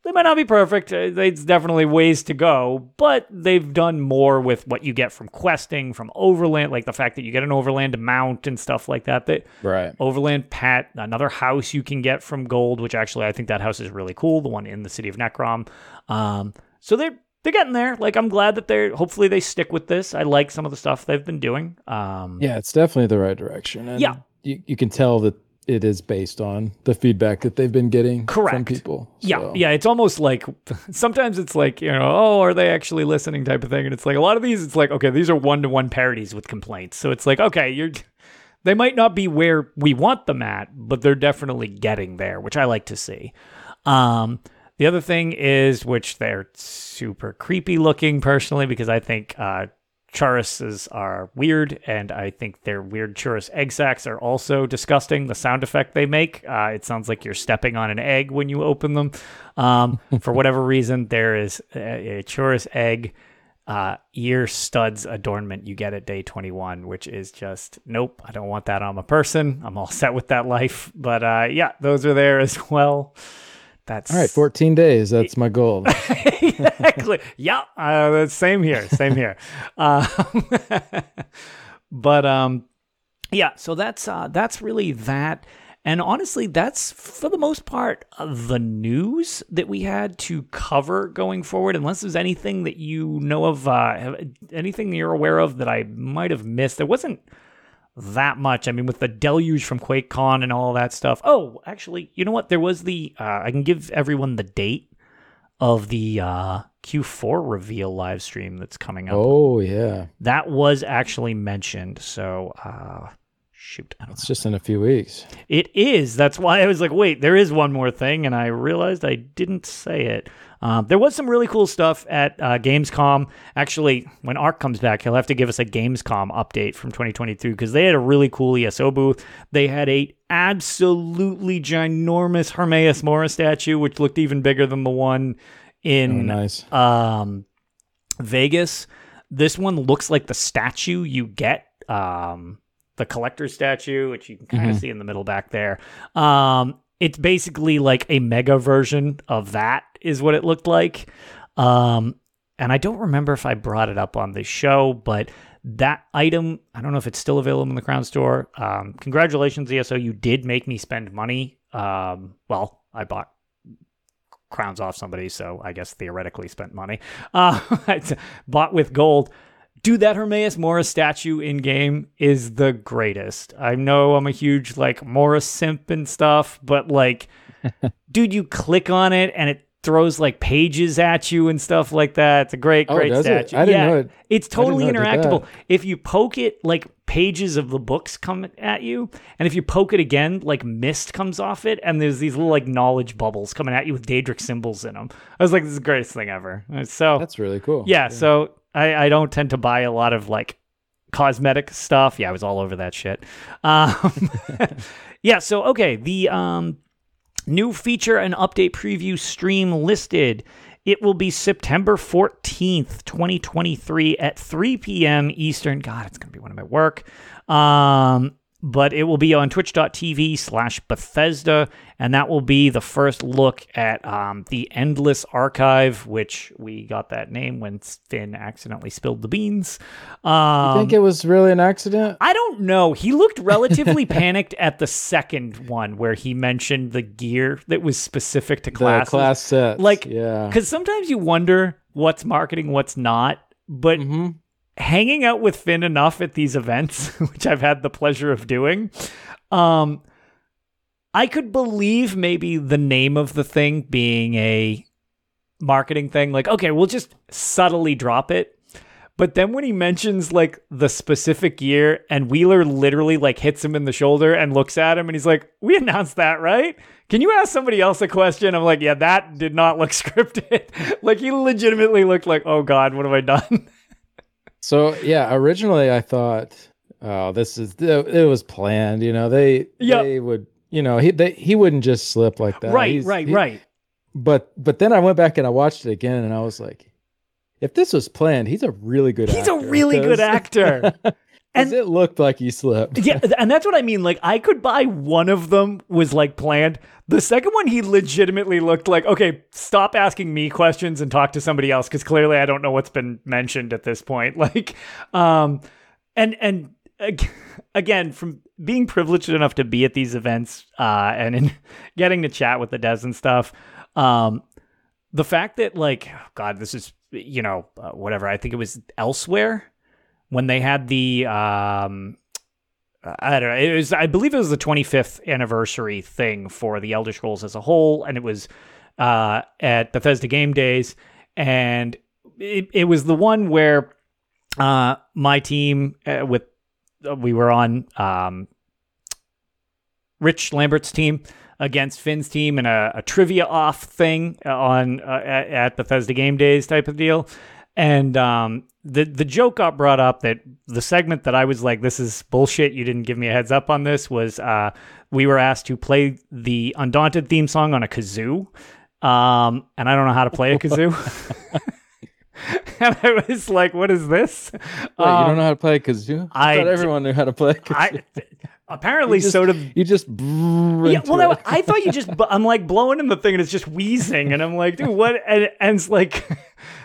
They might not be perfect. Uh, It's definitely ways to go, but they've done more with what you get from questing, from overland, like the fact that you get an overland mount and stuff like that. That Right. Overland Pat, another house you can get from gold, which actually I think that house is really cool, the one in the city of Necrom. Um, so they're they're getting there. Like I'm glad that they're hopefully they stick with this. I like some of the stuff they've been doing. Um, Yeah, it's definitely the right direction. And Yeah. You, you can tell that it is based on the feedback that they've been getting Correct. from people. Yeah, So, yeah, it's almost like sometimes it's like, you know, oh, are they actually listening type of thing. And it's like a lot of these, it's like, okay, these are one to one parodies with complaints. So it's like, okay, you're, they might not be where we want them at, but they're definitely getting there, which I like to see. Um, the other thing is, which they're super creepy looking personally, because I think uh, Chauruses are weird, and I think their weird Chaurus egg sacs are also disgusting. The sound effect they make, uh, it sounds like you're stepping on an egg when you open them. Um, for whatever reason, there is a, a Chaurus egg uh, ear studs adornment you get at day 21, which is just nope. I don't want that on my person. I'm all set with that life. But uh, yeah, those are there as well. That's All right, 14 days. That's my goal. exactly. yeah, uh, same here. Same here. Um, but um, yeah. So that's uh, that's really that. And honestly, that's for the most part uh, the news that we had to cover going forward. Unless there's anything that you know of, uh, have- anything you're aware of that I might have missed. There wasn't that much. I mean, with the deluge from QuakeCon and all that stuff. Oh, actually, you know what? There was the. Uh, I can give everyone the date of the uh, Q4 reveal live stream that's coming up. oh, yeah. That was actually mentioned. So, uh, shoot, I don't It's just in a few weeks. it is. That's why I was like, wait, there is one more thing, and I realized I didn't say it. Um, there was some really cool stuff at uh, Gamescom. Actually, when Ark comes back, he'll have to give us a Gamescom update from 2022 because they had a really cool ESO booth. They had a absolutely ginormous Hermaeus Mora statue, which looked even bigger than the one in nice. um, Vegas. This one looks like the statue you get, um, the collector statue, which you can kind of see in the middle back there. Um, it's basically like a mega version of that, is what it looked like. Um, and I don't remember if I brought it up on the show, but that item, I don't know if it's still available in the Crown Store. Um, congratulations, ESO. You did make me spend money. Um, well, I bought crowns off somebody, so I guess theoretically spent money. Uh, bought with gold. Dude, that Hermaeus Mora's statue in game is the greatest. I know I'm a huge like Mora's simp and stuff, but like, dude, you click on it and it throws like pages at you and stuff like that. It's a great, Oh, great does it? statue. I didn't yeah, know it- It's totally it interactable. If you poke it, like pages of the books come at you, and if you poke it again, like mist comes off it, and there's these little like knowledge bubbles coming at you with Daedric symbols in them. I was like, this is the greatest thing ever. So That's really cool. yeah, so I, I don't tend to buy a lot of like cosmetic stuff. Yeah, I was all over that shit. Um, yeah, so okay, the um, new feature and update preview stream listed. It will be September 14th, 2023 at 3 p.m. Eastern. God, it's going to be one of my work. Um, but it will be on twitch.tv slash Bethesda, and that will be the first look at um, the Endless Archive, which we got that name when Finn accidentally spilled the beans. I Um, think it was really an accident. I don't know. He looked relatively panicked at the second one where he mentioned the gear that was specific to The classes. class set. Like, yeah. Because sometimes you wonder what's marketing, what's not. But Mhm. Hanging out with Finn enough at these events, which I've had the pleasure of doing, um, I could believe maybe the name of the thing being a marketing thing. Like, okay, we'll just subtly drop it. But then when he mentions like the specific year and Wheeler literally like hits him in the shoulder and looks at him and he's like, We announced that, right? Can you ask somebody else a question? I'm like, Yeah, that did not look scripted. like he legitimately looked like, Oh God, what have I done? So yeah, originally I thought, oh, this is it was planned. You know, they Yep. they would, you know, he they, he wouldn't just slip like that. right, He's- right, he- right. But but then I went back and I watched it again, and I was like, if this was planned, he's a really good. He's a really good actor. And it looked like he slipped. yeah, and that's what I mean. Like I could buy one of them was like planned. The second one, he legitimately looked like, okay, stop asking me questions and talk to somebody else because clearly I don't know what's been mentioned at this point. Like, um, and and again, from being privileged enough to be at these events uh, and in getting to chat with the devs and stuff, um, the fact that like, God, this is you know uh, whatever. I think it was elsewhere when they had the um, I don't know. It was I believe it was the 25th anniversary thing for the Elder Scrolls as a whole, and it was uh, at Bethesda Game Days, and it, it was the one where uh, my team uh, with uh, we were on um, Rich Lambert's team against Finn's team in a, a trivia off thing on uh, at, Bethesda Game Days type of deal, and um, the the joke got brought up that the segment that I was like, "This is bullshit. You didn't give me a heads up on this." Was uh, we were asked to play the Undaunted theme song on a kazoo, um, and I don't know how to play a kazoo. and I was like, "What is this?" Wait, um, you don't know how to play a kazoo? I, I thought everyone knew how to play. I, apparently, just, so did you. Just yeah. Well, I, I thought you just. I'm like blowing in the thing, and it's just wheezing, and I'm like, dude, what? And, and it's like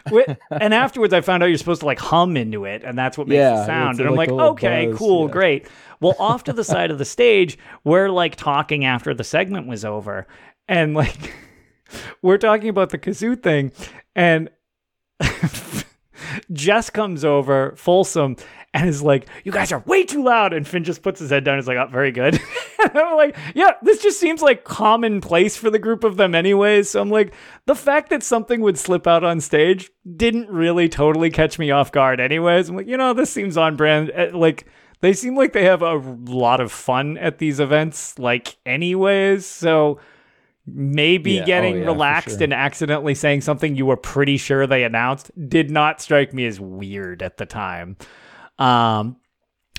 and afterwards, I found out you're supposed to like hum into it, and that's what makes yeah, it sound. And I'm like, like okay, buzz, cool, yeah. great. Well, off to the side of the stage, we're like talking after the segment was over, and like we're talking about the kazoo thing, and Jess comes over, Folsom, and is like, "You guys are way too loud." And Finn just puts his head down. And is like, "Oh, very good." and I'm like, "Yeah, this just seems like commonplace for the group of them, anyways." So I'm like, the fact that something would slip out on stage didn't really totally catch me off guard, anyways. I'm like, you know, this seems on brand. Eh, like they seem like they have a lot of fun at these events, like anyways. So maybe yeah. Oh, getting oh, yeah, relaxed sure. and accidentally saying something you were pretty sure they announced did not strike me as weird at the time. Um,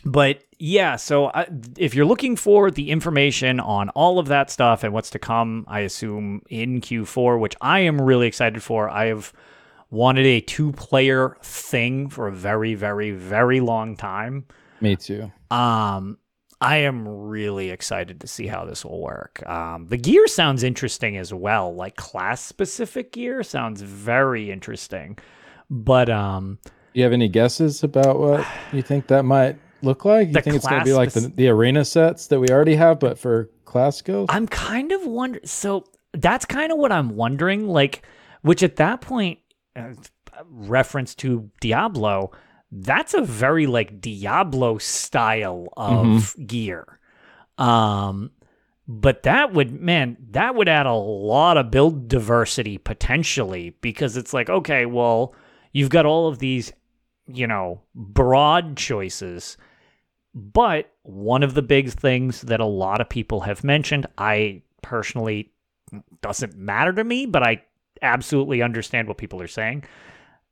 but yeah, so I, if you're looking for the information on all of that stuff and what's to come, I assume in Q4, which I am really excited for. I have wanted a two player thing for a very, very, very long time. Me too. Um, I am really excited to see how this will work. Um, the gear sounds interesting as well. Like class specific gear sounds very interesting. But um, you have any guesses about what you think that might look like? You think it's going to be like the, the arena sets that we already have, but for class skills? I'm kind of wondering. So that's kind of what I'm wondering. Like, which at that point, uh, reference to Diablo, that's a very like Diablo style of mm-hmm. gear. Um, but that would man that would add a lot of build diversity potentially because it's like okay well you've got all of these you know, broad choices. But one of the big things that a lot of people have mentioned, I personally doesn't matter to me, but I absolutely understand what people are saying.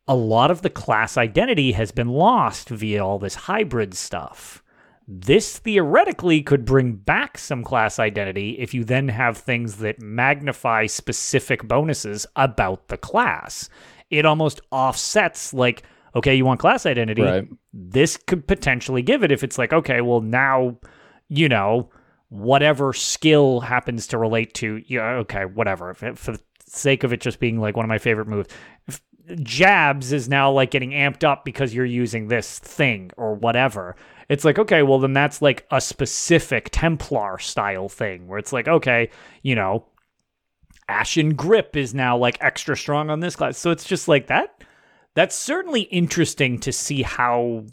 A lot of the class identity has been lost via all this hybrid stuff. This theoretically could bring back some class identity if you then have things that magnify specific bonuses about the class. It almost offsets, like, okay, you want class identity. Right. This could potentially give it if it's like, okay, well, now, you know, whatever skill happens to relate to, yeah, okay, whatever. If, for the sake of it just being like one of my favorite moves, if jabs is now like getting amped up because you're using this thing or whatever. It's like, okay, well, then that's like a specific Templar style thing where it's like, okay, you know, Ashen Grip is now like extra strong on this class. So it's just like that that's certainly interesting to see how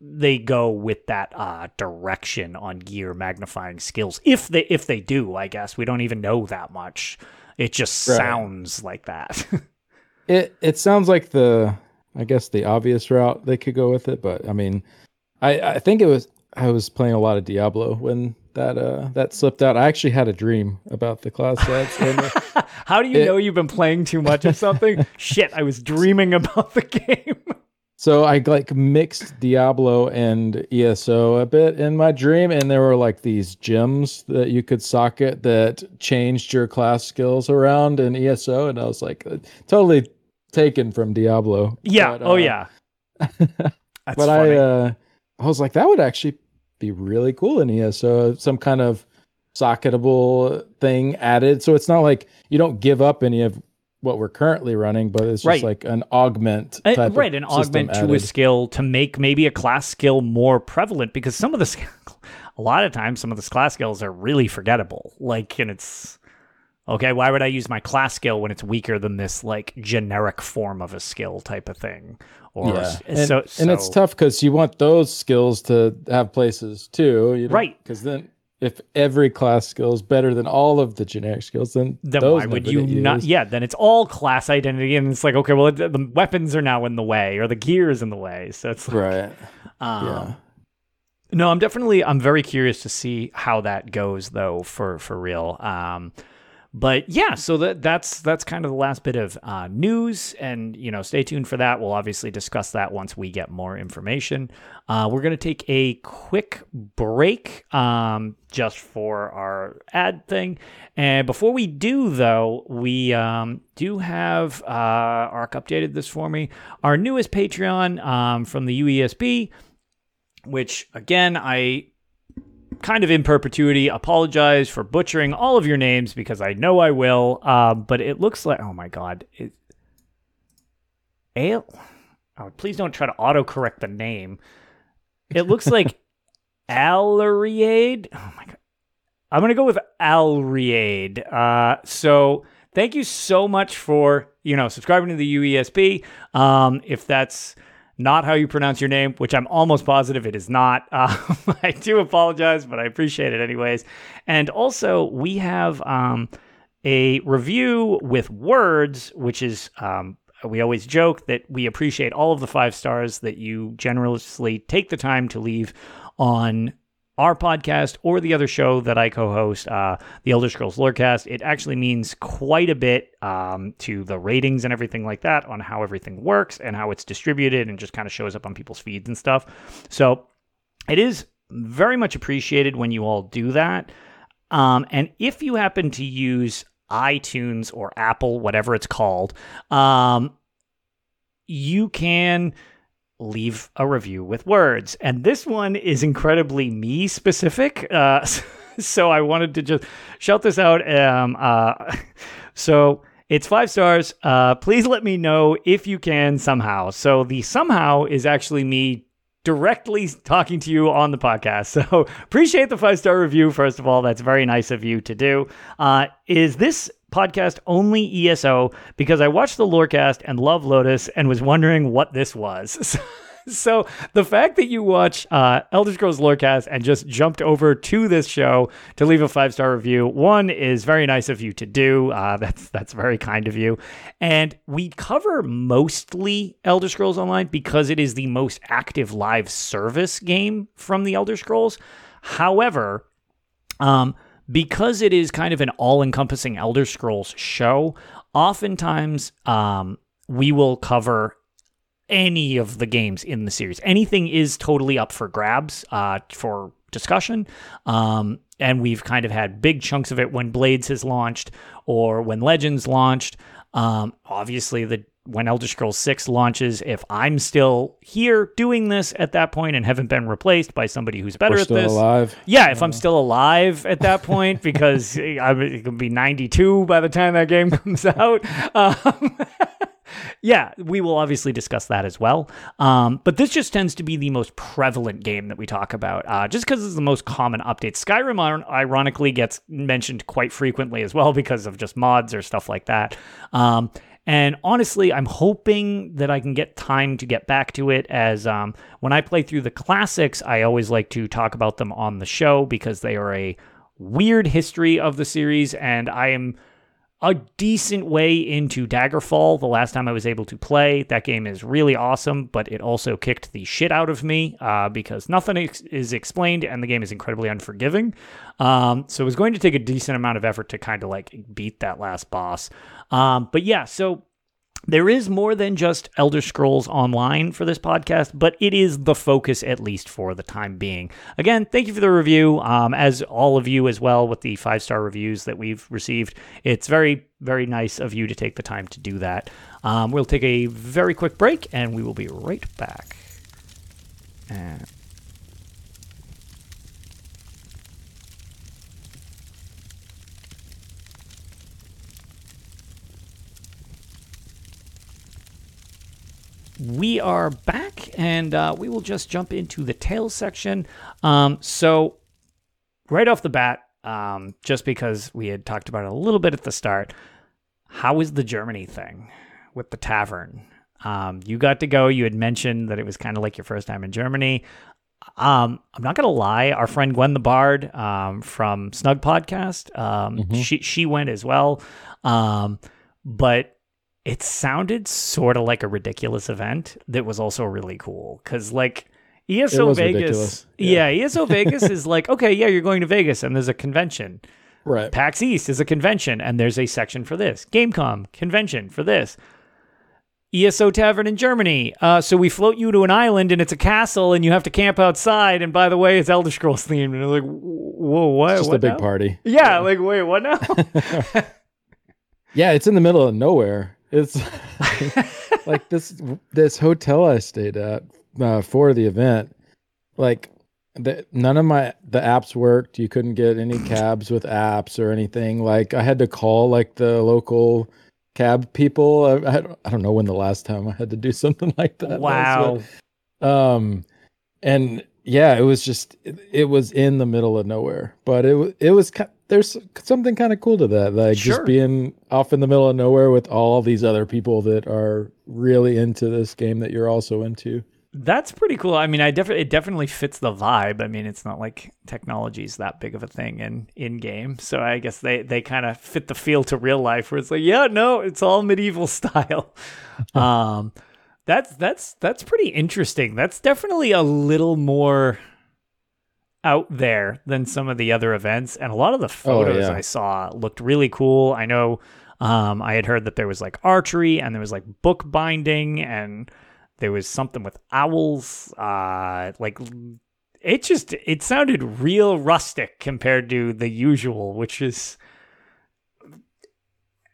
they go with that uh, direction on gear magnifying skills. If they if they do, I guess we don't even know that much. It just right. sounds like that. it it sounds like the I guess the obvious route they could go with it, but I mean, I I think it was I was playing a lot of Diablo when that uh that slipped out. I actually had a dream about the class sets. How do you it, know you've been playing too much of something? Shit, I was dreaming about the game. so I like mixed Diablo and ESO a bit in my dream, and there were like these gems that you could socket that changed your class skills around in ESO, and I was like totally taken from Diablo. Yeah. But, uh, oh yeah. but funny. I uh I was like, that would actually be really cool in ESO. Some kind of socketable thing added. So it's not like you don't give up any of what we're currently running, but it's just Right. like an augment Uh, right, an augment to a skill to make maybe a class skill more prevalent because some of the a lot of times some of the class skills are really forgettable. Like, and it's okay. Why would I use my class skill when it's weaker than this like generic form of a skill type of thing? Or Yeah, and, so, and it's tough because you want those skills to have places too, you know? Right. Because then, if every class skill is better than all of the generic skills, then Then those why would you not? used. Yeah, then it's all class identity, and it's like okay, well, the, the weapons are now in the way, or the gear is in the way. So it's like, Right. um, yeah. No, I'm definitely I'm very curious to see how that goes though for for real. Um but yeah, so that that's that's kind of the last bit of uh, news, and you know, stay tuned for that. We'll obviously discuss that once we get more information. Uh, we're gonna take a quick break, um, just for our ad thing, and before we do, though, we um, do have uh, Arc updated this for me. Our newest Patreon um, from the UESP which again I kind of in perpetuity apologize for butchering all of your names because I know I will. Um, but it looks like oh my god, it, Ale. Oh, please don't try to autocorrect the name. It looks like Alriade. Oh my god. I'm gonna go with Alriade. Uh, so thank you so much for you know subscribing to the UESP. Um, if that's not how you pronounce your name, which I'm almost positive it is not. Um, I do apologize, but I appreciate it anyways. And also, we have um, a review with words, which is um, we always joke that we appreciate all of the five stars that you generously take the time to leave on our podcast or the other show that I co-host, uh, the Elder Scrolls Lorecast. It actually means quite a bit um, to the ratings and everything like that on how everything works and how it's distributed and just kind of shows up on people's feeds and stuff. So it is very much appreciated when you all do that. Um, and if you happen to use iTunes or Apple, whatever it's called, um, you can leave a review with words. And this one is incredibly me specific. Uh, so I wanted to just shout this out. Um, uh, so it's five stars. Uh, please let me know if you can somehow. So the somehow is actually me directly talking to you on the podcast. So appreciate the five star review, first of all. That's very nice of you to do. Uh, is this podcast only ESO? Because I watched the Lorecast and love Lotus and was wondering what this was. So the fact that you watch uh, Elder Scrolls Lorecast and just jumped over to this show to leave a five star review, one is very nice of you to do. Uh, that's that's very kind of you. And we cover mostly Elder Scrolls Online because it is the most active live service game from the Elder Scrolls. However, um, because it is kind of an all-encompassing Elder Scrolls show, oftentimes um, we will cover any of the games in the series. Anything is totally up for grabs uh, for discussion. Um, and we've kind of had big chunks of it when Blades has launched or when Legends launched. Um, obviously, the when Elder Scrolls 6 launches, if I'm still here doing this at that point and haven't been replaced by somebody who's better We're at still this, alive. yeah, if I'm still alive at that point, because I'm going to be 92 by the time that game comes out. Um, yeah, we will obviously discuss that as well. Um, but this just tends to be the most prevalent game that we talk about, uh, just because it's the most common update. Skyrim, ironically, gets mentioned quite frequently as well because of just mods or stuff like that. Um, and honestly, I'm hoping that I can get time to get back to it. As um, when I play through the classics, I always like to talk about them on the show because they are a weird history of the series, and I am a decent way into Daggerfall the last time I was able to play. That game is really awesome, but it also kicked the shit out of me uh, because nothing ex- is explained and the game is incredibly unforgiving. Um, so it was going to take a decent amount of effort to kind of like beat that last boss. Um, but yeah, so there is more than just Elder Scrolls Online for this podcast, but it is the focus, at least for the time being. Again, thank you for the review, um, as all of you as well with the five star reviews that we've received. It's very, very nice of you to take the time to do that. Um, we'll take a very quick break and we will be right back. And we are back, and uh, we will just jump into the tale section. Um, so, right off the bat, um, just because we had talked about it a little bit at the start, how was the Germany thing with the tavern? Um, you got to go. You had mentioned that it was kind of like your first time in Germany. Um, I'm not gonna lie. Our friend Gwen the Bard um, from Snug Podcast, um, Mm-hmm. she she went as well, um, but it sounded sort of like a ridiculous event that was also really cool because like ESO Vegas, ridiculous. yeah, ESO Vegas is like okay, yeah, you're going to Vegas and there's a convention. Right. PAX East is a convention, and there's a section for this. Gamescom convention for this. ESO Tavern in Germany. Uh, so we float you to an island, and it's a castle, and you have to camp outside. And by the way, it's Elder Scrolls themed. And like, whoa, what? It's just what a big now? party. Yeah, like wait, what now? Yeah, it's in the middle of nowhere. It's like this this hotel I stayed at uh, for the event. Like the, none of my the apps worked. You couldn't get any cabs with apps or anything. Like I had to call like the local cab people. I, I, don't- I don't know when the last time I had to do something like that. was, wow. but, um, and yeah, it was just it, it was in the middle of nowhere, but it it was there's something kind of cool to that, like Sure. just being off in the middle of nowhere with all these other people that are really into this game that you're also into. That's pretty cool. I mean, I definitely it definitely fits the vibe. I mean, it's not like technology is that big of a thing in in game, so I guess they they kind of fit the feel to real life, where it's like, yeah, no, it's all medieval style. um, that's that's that's pretty interesting. That's definitely a little more out there than some of the other events, and a lot of the photos yeah. I saw looked really cool. I know. Um, I had heard that there was like archery and there was like book binding and there was something with owls. Uh, like it just it sounded real rustic compared to the usual, which is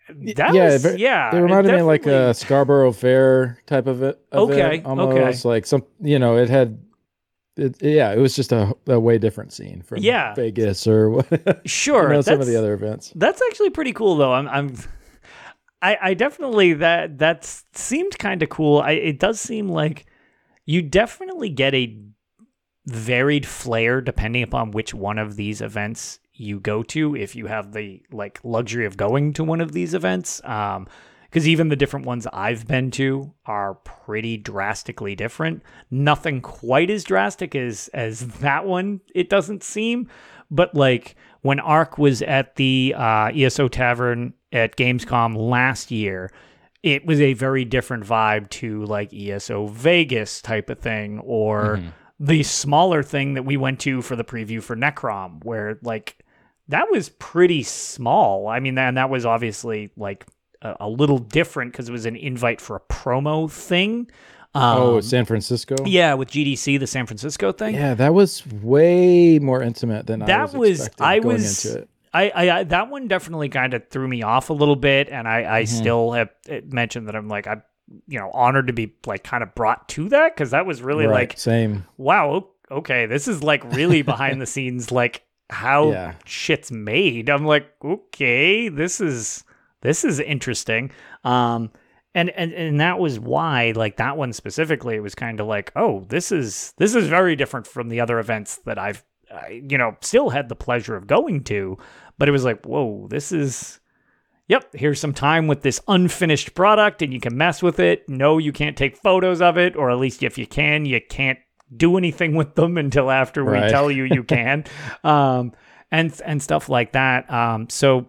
that yeah, was, it- yeah. It reminded me of like a Scarborough Fair type of it. of Okay, it, almost like some, you know, it had. It, yeah, it was just a, a way different scene from Yeah. Vegas or what. sure. you know, some of the other events. That's actually pretty cool, though. I'm, I'm, I, I definitely that that seemed kind of cool. I, it does seem like you definitely get a varied flair depending upon which one of these events you go to. If you have the like luxury of going to one of these events, um, because even the different ones I've been to are pretty drastically different. Nothing quite as drastic as as that one. It doesn't seem, but like when Ark was at the uh, ESO Tavern at Gamescom last year, it was a very different vibe to like ESO Vegas type of thing, or the smaller thing that we went to for the preview for Necrom, where like that was pretty small. I mean, and that was obviously like a, a little different because it was an invite for a promo thing. Um, oh, San Francisco. yeah, with GDC, the San Francisco thing. Yeah, that was way more intimate than I that was. was I was. I, I, I that one definitely kind of threw me off a little bit, and I I still have uh, mentioned that I'm like I'm, you know honored to be like kind of brought to that because that was really Right, like same. wow okay this is like really behind the scenes like how Yeah. shit's made. I'm like okay this is this is interesting. Um and, and and that was why like that one specifically it was kind of like oh this is this is very different from the other events that I've I, you know still had the pleasure of going to but it was like whoa this is yep here's some time with this unfinished product and you can mess with it. No you can't take photos of it or at least if you can you can't do anything with them until after we tell you you can. Um and and stuff like that. Um so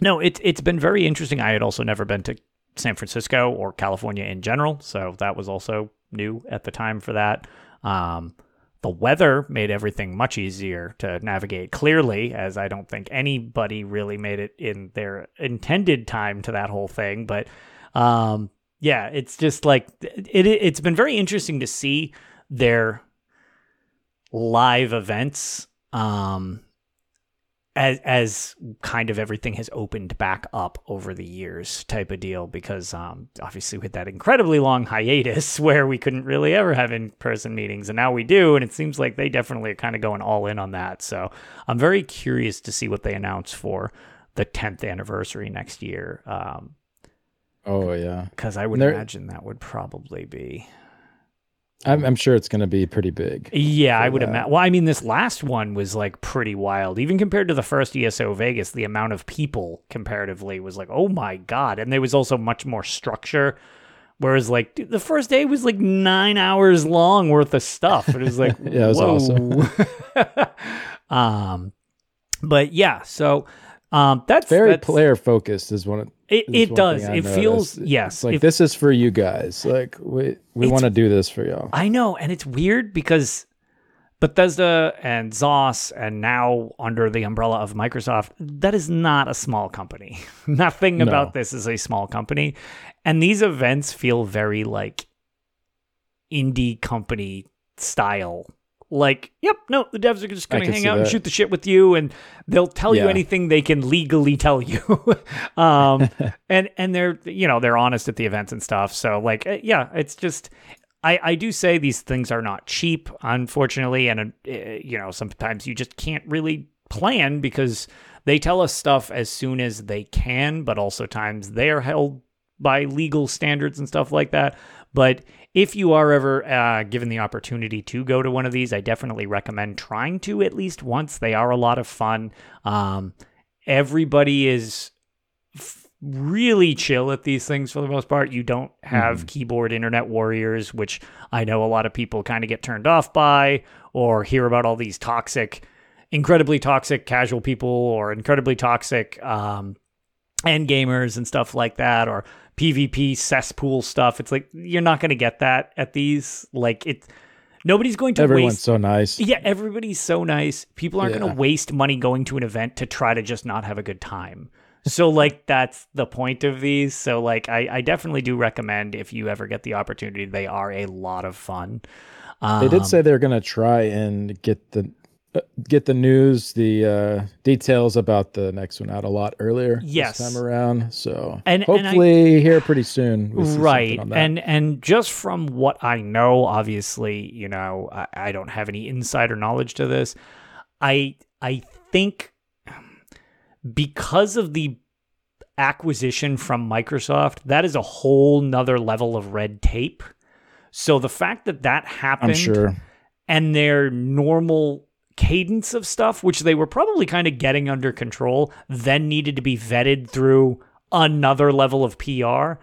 no, it's it's been very interesting. I had also never been to San Francisco or California in general, so that was also new at the time for that. Um, the weather made everything much easier to navigate clearly, as I don't think anybody really made it in their intended time to that whole thing. But um, yeah, it's just like it, it. It's been very interesting to see their live events. Um, as as kind of everything has opened back up over the years type of deal because um obviously with that incredibly long hiatus where we couldn't really ever have in-person meetings and now we do and it seems like they definitely are kind of going all in on that so i'm very curious to see what they announce for the 10th anniversary next year um Oh yeah, because I would imagine that would probably be. I'm, I'm sure it's going to be pretty big. Yeah, I would imagine. Well, I mean, this last one was like pretty wild, even compared to the first ESO Vegas. The amount of people comparatively was like, oh my god, and there was also much more structure. Whereas, like dude, the first day was like nine hours long worth of stuff. It was like, Yeah, it was awesome. um, but yeah, so um, that's Very that's, player focused is one. It, it does. It feels yes. It's like if- this is for you guys. Like we we want to do this for y'all. I know, and it's weird because Bethesda and ZOS, and now under the umbrella of Microsoft, that is not a small company. Nothing No. about this is a small company. And these events feel very like indie company style. Like, yep, no, the devs are just going to hang out and shoot the shit with you, and they'll tell you anything they can legally tell you. um, and and they're you know they're honest at the events and stuff. So like, uh, yeah, it's just I, I do say these things are not cheap, unfortunately, and uh, you know sometimes you just can't really plan because they tell us stuff as soon as they can, but also times they are held by legal standards and stuff like that. But if you are ever uh, given the opportunity to go to one of these, I definitely recommend trying to at least once. They are a lot of fun. Um, everybody is f- really chill at these things for the most part. You don't have keyboard internet warriors, which I know a lot of people kind of get turned off by or hear about all these toxic, incredibly toxic casual people or incredibly toxic um, end gamers and stuff like that or PvP cesspool stuff. It's like you're not going to get that at these. Like it, nobody's going to Everyone's waste so nice. yeah, everybody's so nice. People aren't going to waste money going to an event to try to just not have a good time. So, like, that's the point of these. So, like, I, I definitely do recommend if you ever get the opportunity, they are a lot of fun. Um, They did say they're going to try and get the get the news, the uh, details about the next one out a lot earlier Yes. this time around. So And- and I- hopefully here pretty soon. we see something right and and just from what i know obviously you know I, I don't have any insider knowledge to this i i think because of the acquisition from microsoft that is a whole nother level of red tape so the fact that that happened I'm sure. and their normal cadence of stuff, which they were probably kind of getting under control, then needed to be vetted through another level of PR,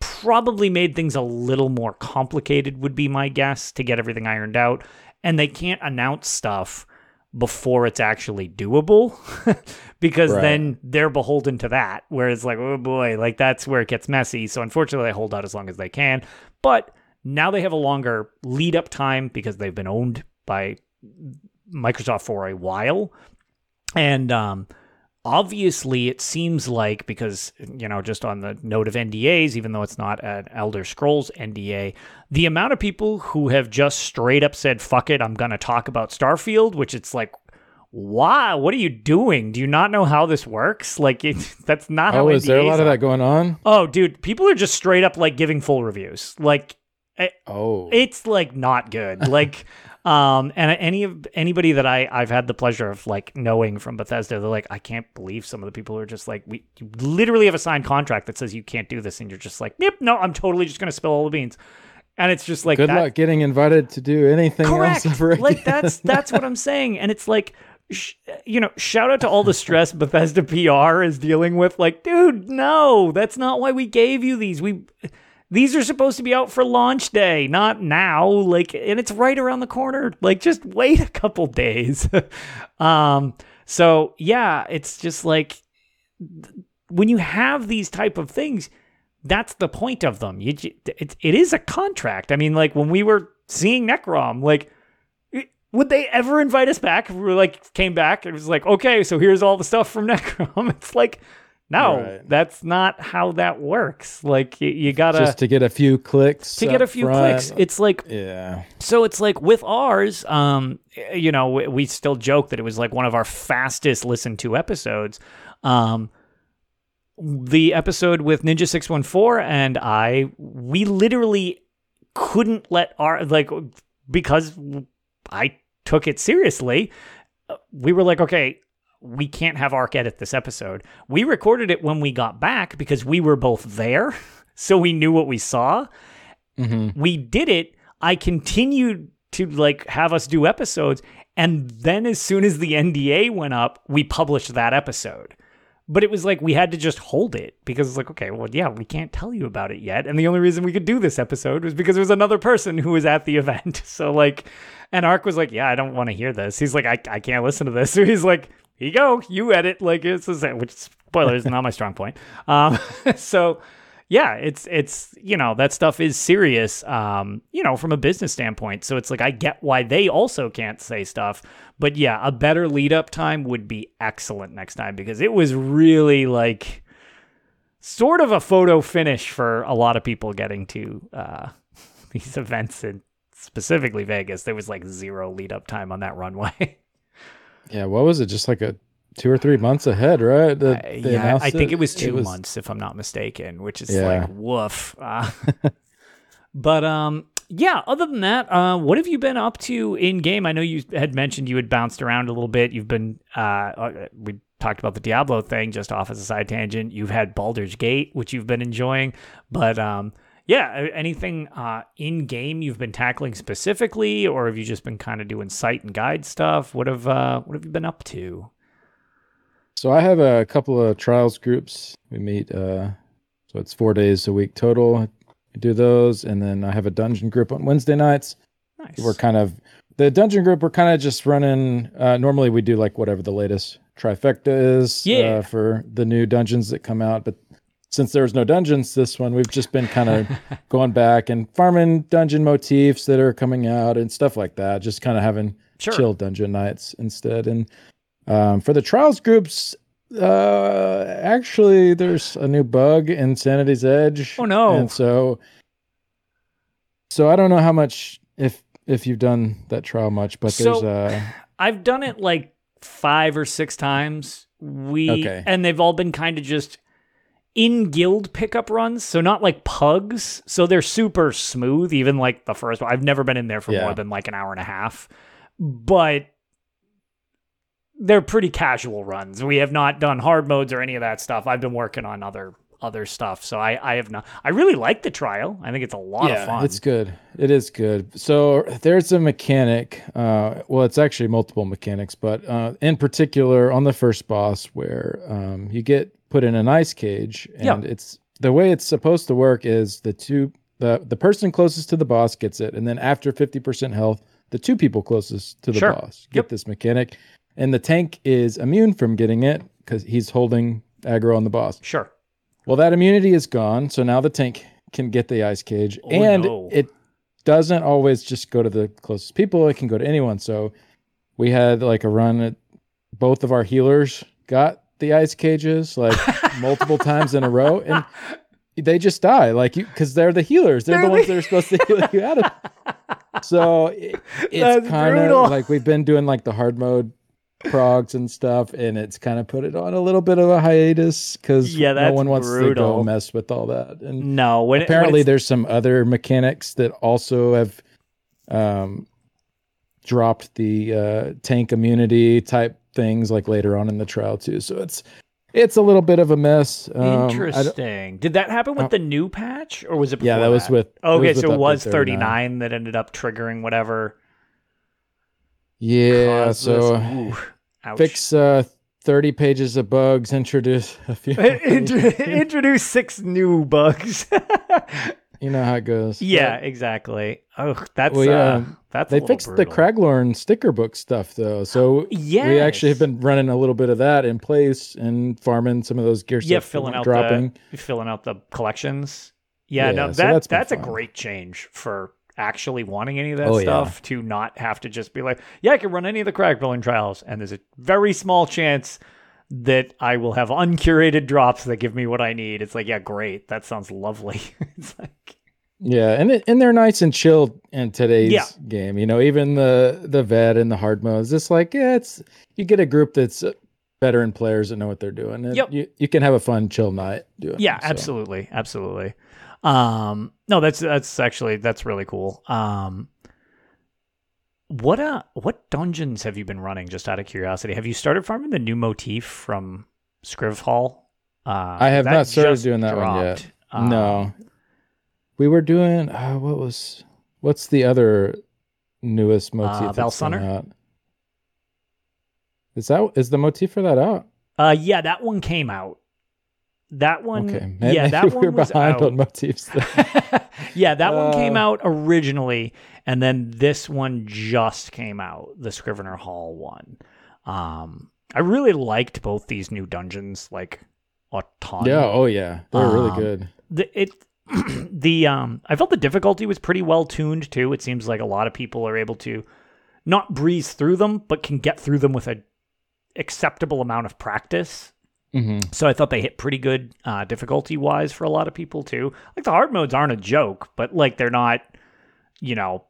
probably made things a little more complicated, would be my guess, to get everything ironed out. And they can't announce stuff before it's actually doable because Right. then they're beholden to that where it's like oh boy like that's where it gets messy so unfortunately they hold out as long as they can but now they have a longer lead up time because they've been owned by Microsoft for a while. And um, obviously, it seems like because, you know, just on the note of NDAs, even though it's not an Elder Scrolls NDA, the amount of people who have just straight up said, fuck it, I'm going to talk about Starfield, which it's like, why? What are you doing? Do you not know how this works? Like, it, that's not how Oh, is there a NDAs lot of that going on? Oh, dude, people are just straight up like giving full reviews. Like, Oh, it's like not good like um and any of anybody that i i've had the pleasure of like knowing from bethesda they're like i can't believe some of the people who are just like we you literally have a signed contract that says you can't do this and you're just like yep no i'm totally just gonna spill all the beans. And it's just like good that, luck getting invited to do anything correct. else ever like that's that's what i'm saying. And it's like sh- you know shout out to all the stress bethesda pr is dealing with. Like dude no that's not why we gave you these. We these are supposed to be out for launch day not now like and it's right around the corner. Like just wait a couple days. Um so yeah it's just like when you have these type of things that's the point of them. You it, it is a contract. I mean like when we were seeing necrom like would they ever invite us back? If we were like came back it was like okay so here's all the stuff from necrom. It's like no Right. that's not how that works like you, you gotta just to get a few clicks. to get a few front. clicks it's like yeah, so it's like with ours, um, you know, we, we still joke that it was like one of our fastest listened to episodes. Um, the episode with Ninja Six One Four and I, we literally couldn't let our like because I took it seriously. uh, We were like, okay, we can't have Ark edit this episode. We recorded it when we got back because we were both there. so we knew what we saw. Mm-hmm. We did it. I continued to like have us do episodes, and then as soon as the NDA went up, we published that episode. But it was like we had to just hold it because it's like, okay, well, yeah, we can't tell you about it yet. And the only reason we could do this episode was because there was another person who was at the event. So, like, and Ark was like, yeah, I don't want to hear this. He's like, I, I can't listen to this. So he's like, here you go, you edit. Like, it's same, which is not my strong point. Um, so, yeah, it's it's you know that stuff is serious, um, you know, from a business standpoint. So it's like I get why they also can't say stuff, but yeah, a better lead up time would be excellent next time because it was really like sort of a photo finish for a lot of people getting to uh, these events and specifically Vegas. There was like zero lead up time on that runway. Yeah, what was it? Just like a two or three months ahead, right? That Uh, yeah, I think it was two was- months, if I'm not mistaken, which is Yeah. like woof. Uh, but um, yeah. Other than that, uh, what have you been up to in game? I know you had mentioned you had bounced around a little bit. You've been uh, uh, we talked about the Diablo thing just off as a side tangent. You've had Baldur's Gate, which you've been enjoying, but um. Yeah, anything uh, in game you've been tackling specifically, or have you just been kind of doing site and guide stuff? What have uh, what have you been up to? So I have a couple of trials groups. We meet, uh, so it's four days a week total. We do those, and then I have a dungeon group on Wednesday nights. Nice. We're kind of the dungeon group. We're kind of just running. Uh, normally, we do like whatever the latest trifecta is Yeah. uh, for the new dungeons that come out. But since there's no dungeons, this one we've just been kind of going back and farming dungeon motifs that are coming out and stuff like that. Just kind of having Sure. chill dungeon nights instead. And um, for the trials groups, uh, actually, there's a new bug in Sanity's Edge. Oh, no. And so, so I don't know how much if if you've done that trial much, but there's So- uh I've done it like five or six times. We Okay. and they've all been kind of just in guild pickup runs, so not like pugs. So they're super smooth. Even like the first one, I've never been in there for Yeah. more than like an hour and a half, but they're pretty casual runs. We have not done hard modes or any of that stuff. I've been working on other other stuff, so I I have not. I really like the trial. I think it's a lot yeah, of fun. it's good. It is good. So there's a mechanic. Uh, well, it's actually multiple mechanics, but uh, in particular on the first boss where um, you get put in an ice cage, and Yeah. it's the way it's supposed to work is the two the the person closest to the boss gets it, and then after fifty percent health, the two people closest to the Sure. boss get Yep. this mechanic, and the tank is immune from getting it because he's holding aggro on the boss. Sure. Well, that immunity is gone, so now the tank can get the ice cage, Oh, and no. it doesn't always just go to the closest people. It can go to anyone. So we had like a run at both of our healers got the ice cages like multiple times in a row, and they just die like you because they're the healers. They're the They're ones the- that are supposed to heal you out of. So it, it's kind of like we've been doing like the hard mode progs and stuff, and it's kind of put it on a little bit of a hiatus because Yeah, no one wants to go mess with all that. And No, when it- when apparently, there's some other mechanics that also have um, dropped the uh, tank immunity type things like later on in the trial too. So it's it's a little bit of a mess. Um, Interesting. Did that happen with Uh, the new patch, or was it? Yeah, before that was with- Okay, was so it was 39. 39 that ended up triggering whatever. yeah, so. Ooh, fix uh, 30 pages of bugs, introduce a few. Introduce six new bugs. you know how it goes. yeah, exactly. Oh, that's Well, yeah, uh, that's They fixed the brutal. Craglorn sticker book stuff though, so we actually have been running a little bit of that in place and farming some of those gear yeah, filling out dropping. the filling out the collections. Yeah, Yeah, no, so that that's that's, a great change for actually wanting any of that Oh, yeah. stuff to not have to just be like, yeah, I can run any of the building trials, and there's a very small chance that I will have uncurated drops that give me what I need. It's like, yeah, great, that sounds lovely. it's like, Yeah, and it, and they're nice and chill in today's Yeah. game. You know, even the the vet and the hard modes. It's like yeah, it's you get a group that's uh, veteran players that know what they're doing. and Yep. You you can have a fun chill night doing. yeah, so. absolutely, absolutely. Um, no, that's that's actually that's really cool. Um, what uh, what dungeons have you been running? Just out of curiosity, have you started farming the new motif from Scriv Hall? Uh, I have not started doing that one yet. Um, no, we were doing uh, what was what's the other newest motif Uh, that's come out? Is that is the motif for that out? Uh, yeah, that one came out. That one, Okay, may- yeah, maybe that we're one was behind out. on motifs. yeah, that one came Uh, out originally, and then this one just came out, the Scrivener Hall one. Um, I really liked both these new dungeons, like a ton. yeah, oh yeah, they're really Um, good. the it the um I felt the difficulty was pretty well tuned too. It seems like a lot of people are able to not breeze through them, but can get through them with a acceptable amount of practice. hmm So I thought they hit pretty good uh, difficulty wise for a lot of people too. Like the hard modes aren't a joke, but like they're not, you know,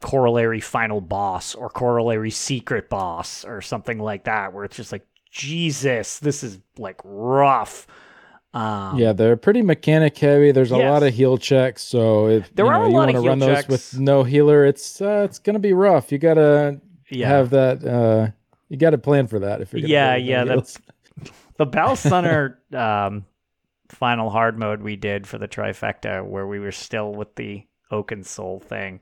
Coral Aerie final boss or Coral Aerie secret boss or something like that, where it's just like Jesus, this is like rough. Um, yeah, they're pretty mechanic heavy. There's a Yes. lot of heal checks, so if There you, know, you wanna heal run those with no healer, it's uh, it's gonna be rough. You gotta yeah. have that. Uh, you gotta plan for that if you're gonna Yeah, play with no yeah, that's the Bal Sunnar um, final hard mode we did for the trifecta, where we were still with the Oaken Soul thing.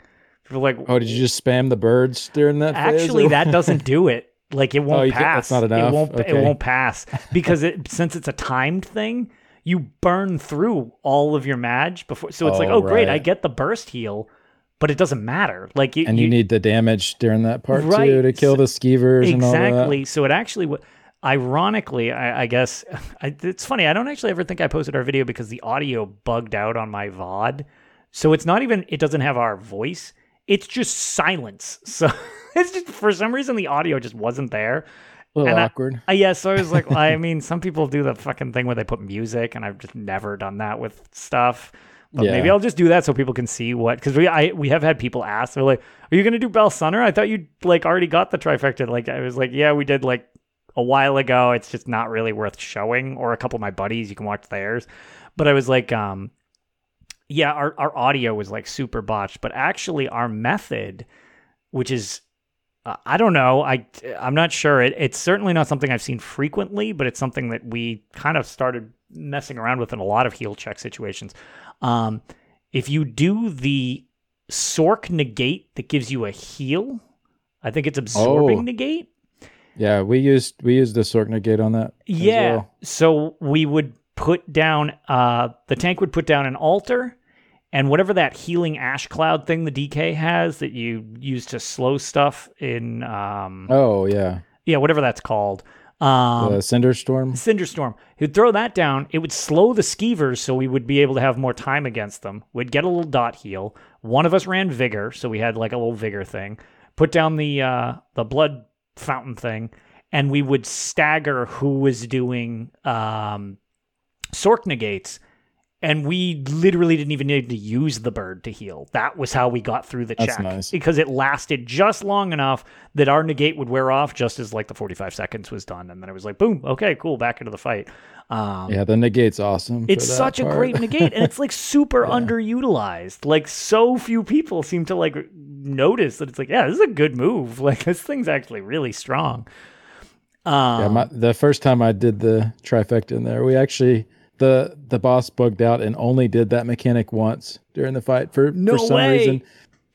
Were like, Oh, did you just spam the birds during that? Actually, that doesn't do it. Like it won't Oh, you can't- pass. that's not enough? It won't. It won't pass because it since it's a timed thing. You burn through all of your mag before, so it's like, Oh, oh great, I get the burst heal, but it doesn't matter. Like you, and you, need the damage during that part Right, too to kill so- the skeevers and all that. exactly. So it actually, ironically, I, I guess I, it's funny. I don't actually ever think I posted our video because the audio bugged out on my VOD. So it's not even. It doesn't have our voice. It's just silence. So it's just for some reason the audio just wasn't there. A little and I- awkward. Uh, yeah, so I was like, I mean, some people do the fucking thing where they put music, and I've just never done that with stuff. But Yeah. maybe I'll just do that so people can see what. Because we, I, we have had people ask, they're like, "Are you gonna do Bal Sunnar? I thought you like already got the trifecta." Like I was like, "Yeah, we did like a while ago. It's just not really worth showing." Or a couple of my buddies, you can watch theirs. But I was like, um, yeah, our our audio was like super botched, but actually our method, which is uh, I don't know. I I'm not sure. It, it's certainly not something I've seen frequently, but it's something that we kind of started messing around with in a lot of heal check situations. Um, if you do the Sorc negate that gives you a heal, I think it's absorbing Oh. negate. Yeah, we used we used the Sorc negate on that. Yeah. well. So we would put down uh the tank would put down an altar and whatever that healing ash cloud thing the DK has that you use to slow stuff in um Oh yeah, yeah, whatever that's called. Um the Cinder Storm. Cinderstorm. He'd throw that down. It would slow the skeevers so we would be able to have more time against them. We'd get a little dot heal. One of us ran vigor, so we had like a little vigor thing. Put down the uh the blood fountain thing, and we would stagger who was doing um Sorc negates. And we literally didn't even need to use the bird to heal. That was how we got through the That's check. nice. Because it lasted just long enough that our negate would wear off just as like the 45 seconds was done. And then it was like, boom, okay, cool, back into the fight. Um, Yeah, the negate's awesome. it's such a great negate, and it's like super underutilized. Like so few people seem to like notice that it's like, yeah, this is a good move. Like this thing's actually really strong. Um, Yeah, my, the first time I did the trifecta in there, we actually the the boss bugged out and only did that mechanic once during the fight for No for some way. reason.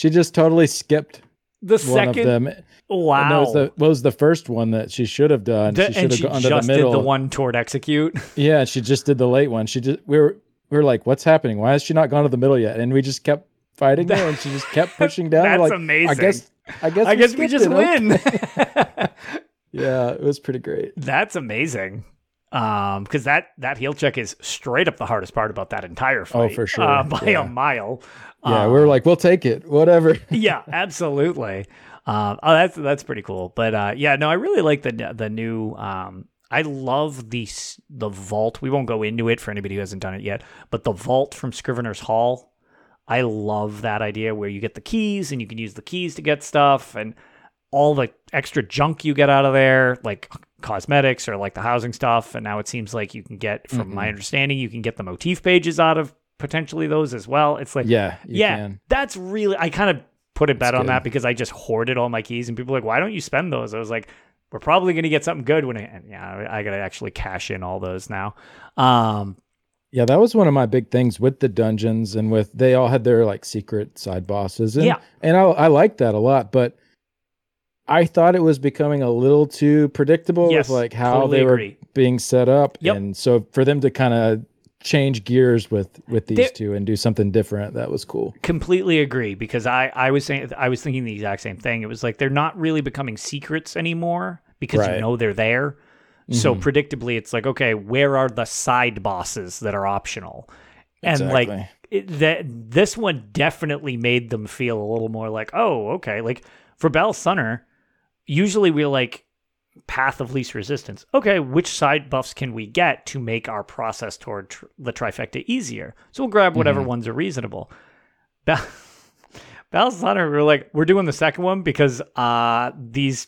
She just totally skipped the one of second, them. Wow, that was the what was the first one that she should have done. The- she should have gone to just the did middle. the one toward execute. Yeah, she just did the late one. She just we were we were like, what's happening? Why has she not gone to the middle yet? And we just kept fighting her, and she just kept pushing down. That's like, I amazing. guess I guess I guess we just it, win. Yeah, it was pretty great. That's amazing. Um, because that that heal check is straight up the hardest part about that entire fight. Oh, for sure. uh, by Yeah. a mile. Yeah, Um, we were like, we'll take it, whatever. yeah, absolutely. Um, oh, that's that's pretty cool. But uh, yeah, no, I really like the the new. Um, I love the the vault. We won't go into it for anybody who hasn't done it yet, but the vault from Scrivener's Hall. I love that idea where you get the keys and you can use the keys to get stuff and all the extra junk you get out of there, like cosmetics or like the housing stuff. And now it seems like you can get, from my understanding, you can get the motif pages out of potentially those as well. It's like Yeah, you yeah, can. that's really. I kind of put a bet That's on good. that because I just hoarded all my keys, and people like, "Why don't you spend those?" I was like, "We're probably going to get something good when." I, and yeah, I got to actually cash in all those now. Um, Yeah, that was one of my big things with the dungeons and with they all had their like secret side bosses. And, Yeah. and I, I liked that a lot, but I thought it was becoming a little too predictable Yes, with like how totally they were agree. being set up. Yep. And so for them to kind of change gears with with these There- two and do something different, that was cool. completely agree because I, I was saying I was thinking the exact same thing. It was like they're not really becoming secrets anymore because you know they're there. So Mhm. predictably, it's like okay, where are the side bosses that are optional? And like it, that this one definitely made them feel a little more like oh okay like for Bal Sunnar, usually we're like path of least resistance. Okay, which side buffs can we get to make our process toward tr- the trifecta easier? So we'll grab whatever Mhm. ones are reasonable. Bal, Bal Sunnar, we're like we're doing the second one because uh these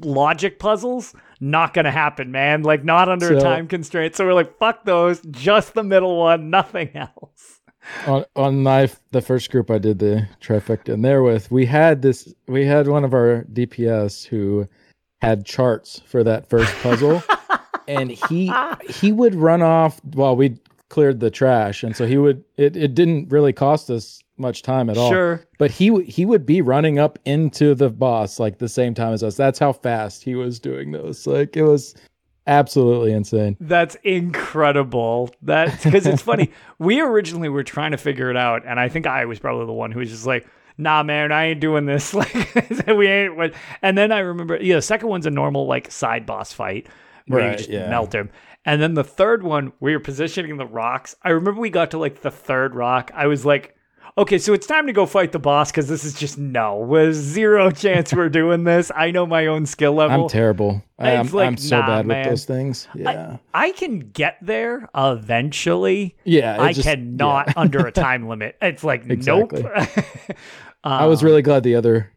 logic puzzles not gonna happen, man. Like not under a time constraint. So we're like fuck those, just the middle one, nothing else. On on my the first group I did the trifecta and there with we had this we had one of our DPS who had charts for that first puzzle. And he he would run off while we cleared the trash. And so he would it, it didn't really cost us much time at all. Sure. but he he would be running up into the boss like the same time as us. That's how fast he was doing those. Like it was absolutely insane That's incredible. That's because it's funny. We originally were trying to figure it out, and I think I was probably the one who was just like, "Nah, man, I ain't doing this." Like, we ain't. what-" And then I remember, yeah, the second one's a normal like side boss fight where you just yeah. melt him. And then the third one, where you're positioning the rocks. I remember we got to like the third rock. I was like, okay, so it's time to go fight the boss because this is just no, was zero chance we're doing this. I know my own skill level. I'm terrible I, am like, I'm so nah, bad man. with those things yeah I can get there eventually. Yeah, I just- cannot yeah. under a time limit. It's like Exactly. nope. I was Um, really glad the other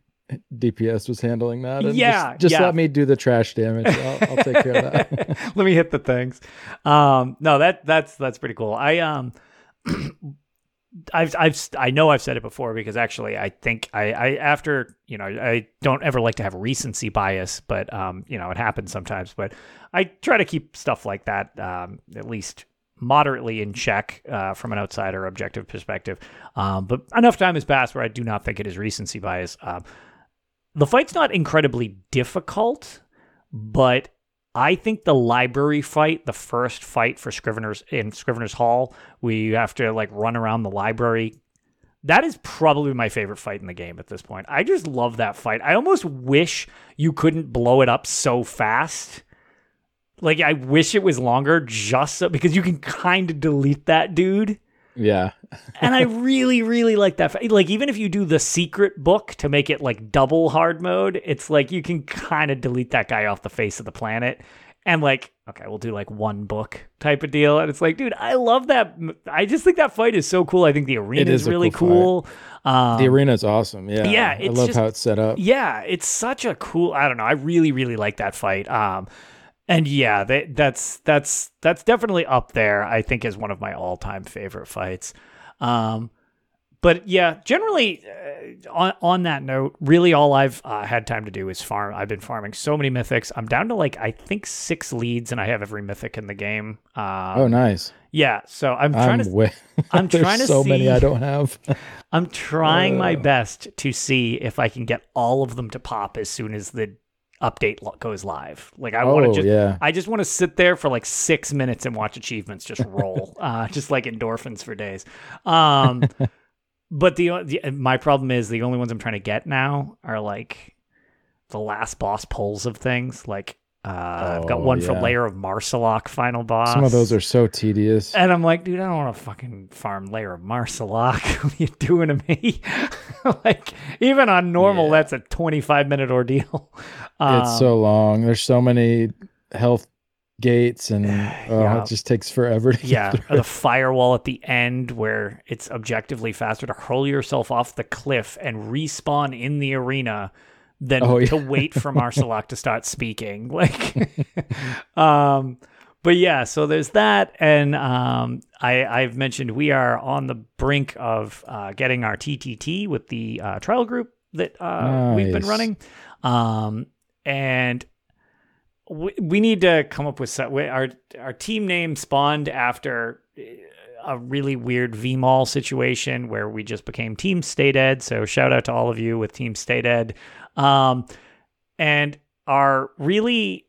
DPS was handling that. And Yeah, just, just yeah. let me do the trash damage. I'll, I'll take care of that. Let me hit the things. Um, no, that that's that's pretty cool. I um, I've I've I know I've said it before because actually I think I I after you know I don't ever like to have recency bias, but um, you know it happens sometimes. But I try to keep stuff like that um at least moderately in check uh, from an outsider objective perspective. Um, but enough time has passed where I do not think it is recency bias. Um, the fight's not incredibly difficult, but I think the library fight, the first fight for Scrivener's in Scrivener's Hall, we have to like run around the library. That is probably my favorite fight in the game at this point. I just love that fight. I almost wish you couldn't blow it up so fast. Like I wish it was longer just so because you can kind of delete that dude yeah. and I really, really like that. Like, even if you do the secret book to make it like double hard mode, it's like you can kind of delete that guy off the face of the planet. And like, okay, we'll do like one book type of deal. And it's like, dude, I love that. I just think that fight is so cool. I think the arena is is really cool cool. Um, The arena's awesome. Yeah. yeah, I love just- how it's set up. yeah, it's such a cool. I don't know. I really, really like that fight. Um, and yeah, that, that's that's that's definitely up there. I think is one of my all-time favorite fights. Um, but yeah, generally uh, on on that note, really all I've uh, had time to do is farm. I've been farming so many mythics. I'm down to like I think six leads, and I have every mythic in the game. Um, Oh, nice. yeah. So I'm trying I'm to way. I'm trying to so many I don't have. I'm trying my Uh. best to see if I can get all of them to pop as soon as the update goes live. Like I want oh, to just yeah. I just want to sit there for like 6 minutes and watch achievements just roll. uh just like endorphins for days. Um but the, the my problem is the only ones I'm trying to get now are like the last boss pulls of things like uh, I've got one for yeah. Lair of Maarselok final boss. Some of those are so tedious. And I'm like, dude, I don't want to fucking farm lair of Maarselok. what are you doing to me? like, even on normal, Yeah. that's a 25 minute ordeal. Um, it's so long. There's so many health gates, and oh, Yeah. it just takes forever to get yeah, the firewall at the end where it's objectively faster to hurl yourself off the cliff and respawn in the arena than Oh, to wait for Maarselok to start speaking. Like, um, but yeah, so there's that, and um, I, I've mentioned we are on the brink of uh, getting our TTT with the uh, trial group that uh, we've been running, um, and we, we need to come up with some, our our team name spawned after a really weird VMall situation where we just became Team State Ed. So shout out to all of you with Team State Ed. Um, and our really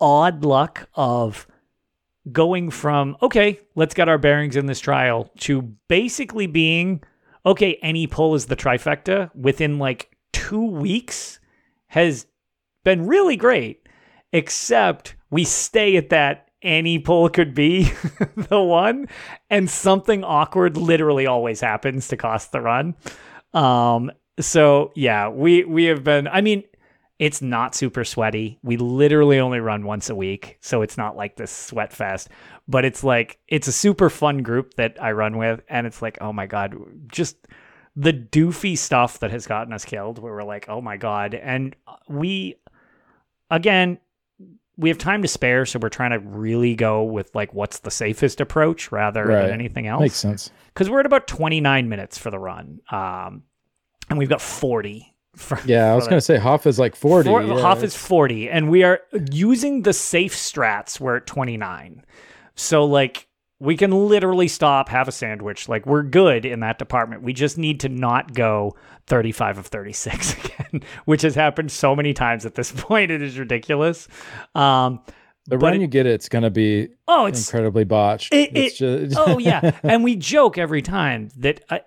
odd luck of going from, okay, let's get our bearings in this trial to basically being, okay, any pull is the trifecta within like two weeks has been really great, except we stay at that any pull could be the one and something awkward literally always happens to cost the run. Um so yeah we we have been i mean it's not super sweaty we literally only run once a week so it's not like this sweat fest but it's like it's a super fun group that i run with and it's like oh my god just the doofy stuff that has gotten us killed where we're like oh my god and we again we have time to spare, so we're trying to really go with like what's the safest approach rather Right. than anything else. Makes sense. Because we're at about 29 minutes for the run, um, and we've got 40. For, Yeah, I was gonna say Hoff is like forty. Four, yeah, Hoff is 40, and we are using the safe strats. We're at 29. So, like, we can literally stop, have a sandwich. Like, we're good in that department. We just need to not go 35 of 36 again, which has happened so many times at this point. It is ridiculous. Um, the but run it- you get, it's gonna be oh, it's incredibly botched. It- it's just oh yeah, and we joke every time that uh,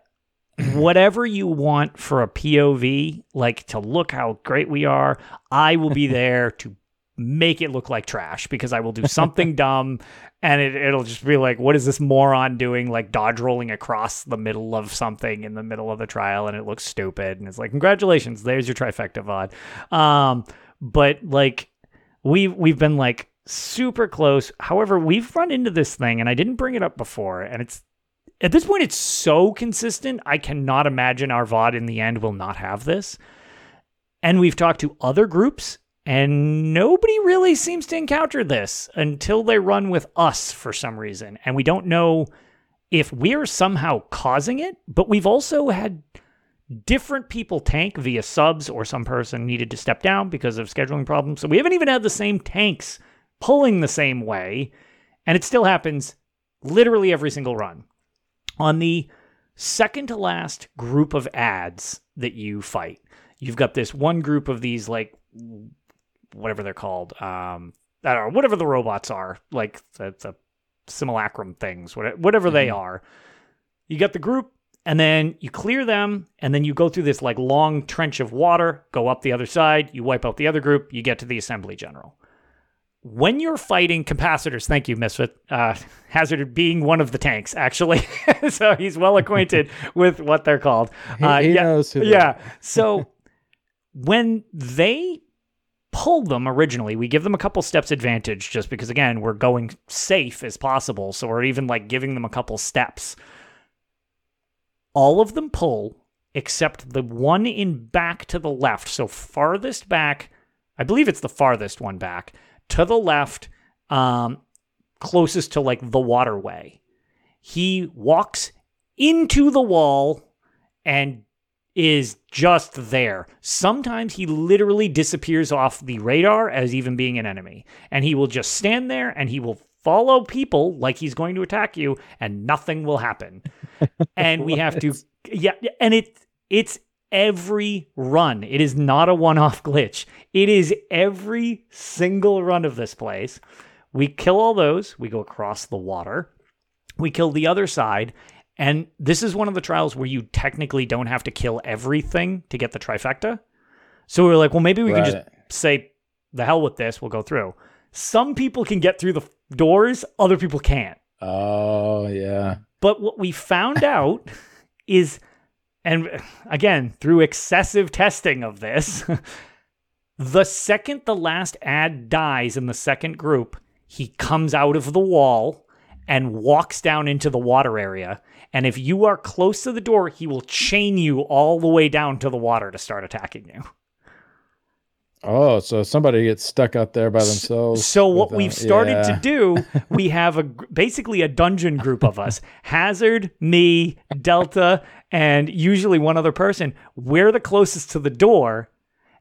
whatever you want for a POV, like to look how great we are, I will be there to make it look like trash because I will do something dumb and it, it'll just be like, what is this moron doing? Like dodge rolling across the middle of something in the middle of the trial and it looks stupid. And it's like, congratulations, there's your trifecta VOD. Um, but like we we've been like super close. However, we've run into this thing and I didn't bring it up before and it's at this point it's so consistent. I cannot imagine our VOD in the end will not have this. And we've talked to other groups and nobody really seems to encounter this until they run with us for some reason. And we don't know if we're somehow causing it, but we've also had different people tank via subs or some person needed to step down because of scheduling problems. So we haven't even had the same tanks pulling the same way. And it still happens literally every single run. On the second to last group of ads that you fight, you've got this one group of these like whatever they're called. Um, I don't know, whatever the robots are, like the, the simulacrum things, whatever, whatever they are. You got the group, and then you clear them, and then you go through this like long trench of water, go up the other side, you wipe out the other group, you get to the assembly general. When you're fighting capacitors, thank you, Misfit. Uh, Hazard being one of the tanks, actually. so he's well acquainted with what they're called. He- Uh, he yeah, knows who yeah. So when they pull them originally, we give them a couple steps advantage just because, again, we're going safe as possible. So we're even like giving them a couple steps. All of them pull except the one in back to the left. So farthest back, I believe it's the farthest one back to the left, um, closest to like the waterway. He walks into the wall and is just there. Sometimes he literally disappears off the radar as even being an enemy. And he will just stand there and he will follow people like he's going to attack you and nothing will happen. and we have to yeah, and it it's every run. It is not a one-off glitch. It is every single run of this place. We kill all those, we go across the water. We kill the other side and this is one of the trials where you technically don't have to kill everything to get the trifecta. So we were like, well, maybe we can just say, the hell with this, we'll go through. Some people can get through the doors, other people can't. Oh yeah. But what we found out is, and again, through excessive testing of this, the second the last ad dies in the second group, he comes out of the wall and walks down into the water area. And if you are close to the door, he will chain you all the way down to the water to start attacking you. Oh, so somebody gets stuck out there by themselves. So what without- we've started to do, we have a basically a dungeon group of us: Hazard, me, Delta, and usually one other person. We're the closest to the door,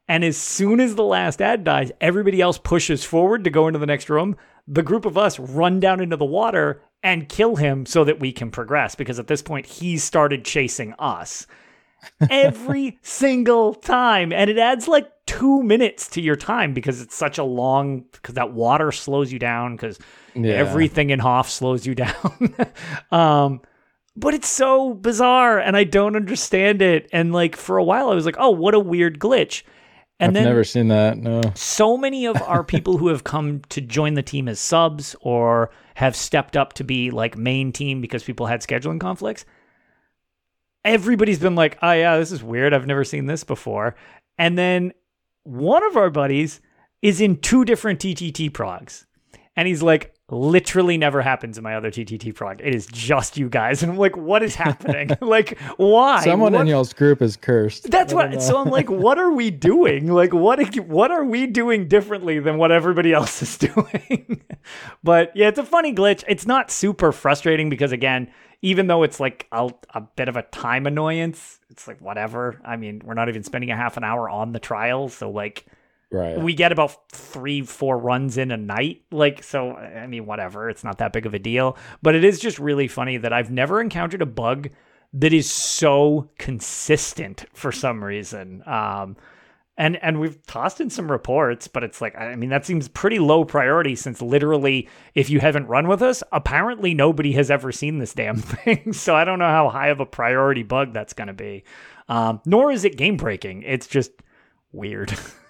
and as soon as the last ad dies, everybody else pushes forward to go into the next room. the group of us run down into the water and kill him so that we can progress because at this point he's started chasing us every single time and it adds like two minutes to your time because it's such a long because that water slows you down because Yeah. everything in Hoff slows you down um but it's so bizarre and i don't understand it and like for a while i was like oh what a weird glitch and I've then never seen that. No. so many of our people who have come to join the team as subs or have stepped up to be like main team because people had scheduling conflicts everybody's been like oh yeah this is weird i've never seen this before and then one of our buddies is in two different ttt progs and he's like literally never happens in my other ttt prog it is just you guys and i'm like what is happening like why Someone What- in y'all's group is cursed. that's what. know. So I'm like, what are we doing? Like, what what are we doing differently than what everybody else is doing? but yeah, it's a funny glitch. It's not super frustrating because again, even though it's like a, a bit of a time annoyance, it's like whatever. I mean, we're not even spending a half an hour on the trial, so like right. we get about three, four runs in a night. Like, so, I mean, whatever. It's not that big of a deal. But it is just really funny that I've never encountered a bug that is so consistent for some reason. Um, and and we've tossed in some reports, but it's like I mean that seems pretty low priority since literally if you haven't run with us, apparently nobody has ever seen this damn thing. so I don't know how high of a priority bug that's going to be. Um, nor is it game breaking. It's just weird.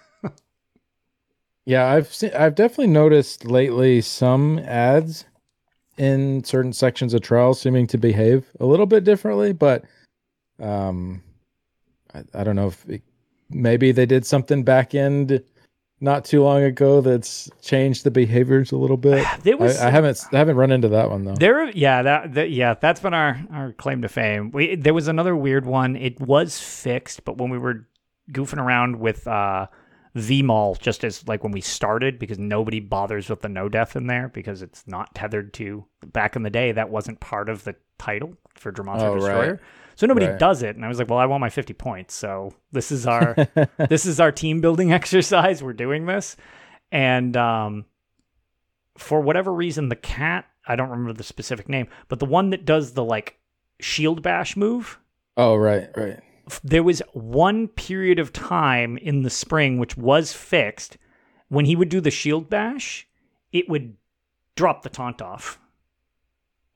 Yeah, I've seen. I've definitely noticed lately some ads in certain sections of trials seeming to behave a little bit differently, but um, I, I don't know if it, maybe they did something back end not too long ago that's changed the behaviors a little bit. There was I, I haven't I haven't run into that one though. There, yeah, that, that, yeah, that's been our our claim to fame. We there was another weird one. It was fixed, but when we were goofing around with uh, vMoL, just as like when we started, because nobody bothers with the no death in there because it's not tethered to. Back in the day, that wasn't part of the title for Dro-m-Athra Oh, right. Destroyer. So nobody Right. does it, and I was like, "Well, I want my fifty points, so this is our this is our team building exercise. We're doing this, and um, for whatever reason, the cat, I don't remember the specific name, but the one that does the like shield bash move, oh right, right. There was one period of time in the spring which was fixed. When he would do the shield bash, it would drop the taunt off.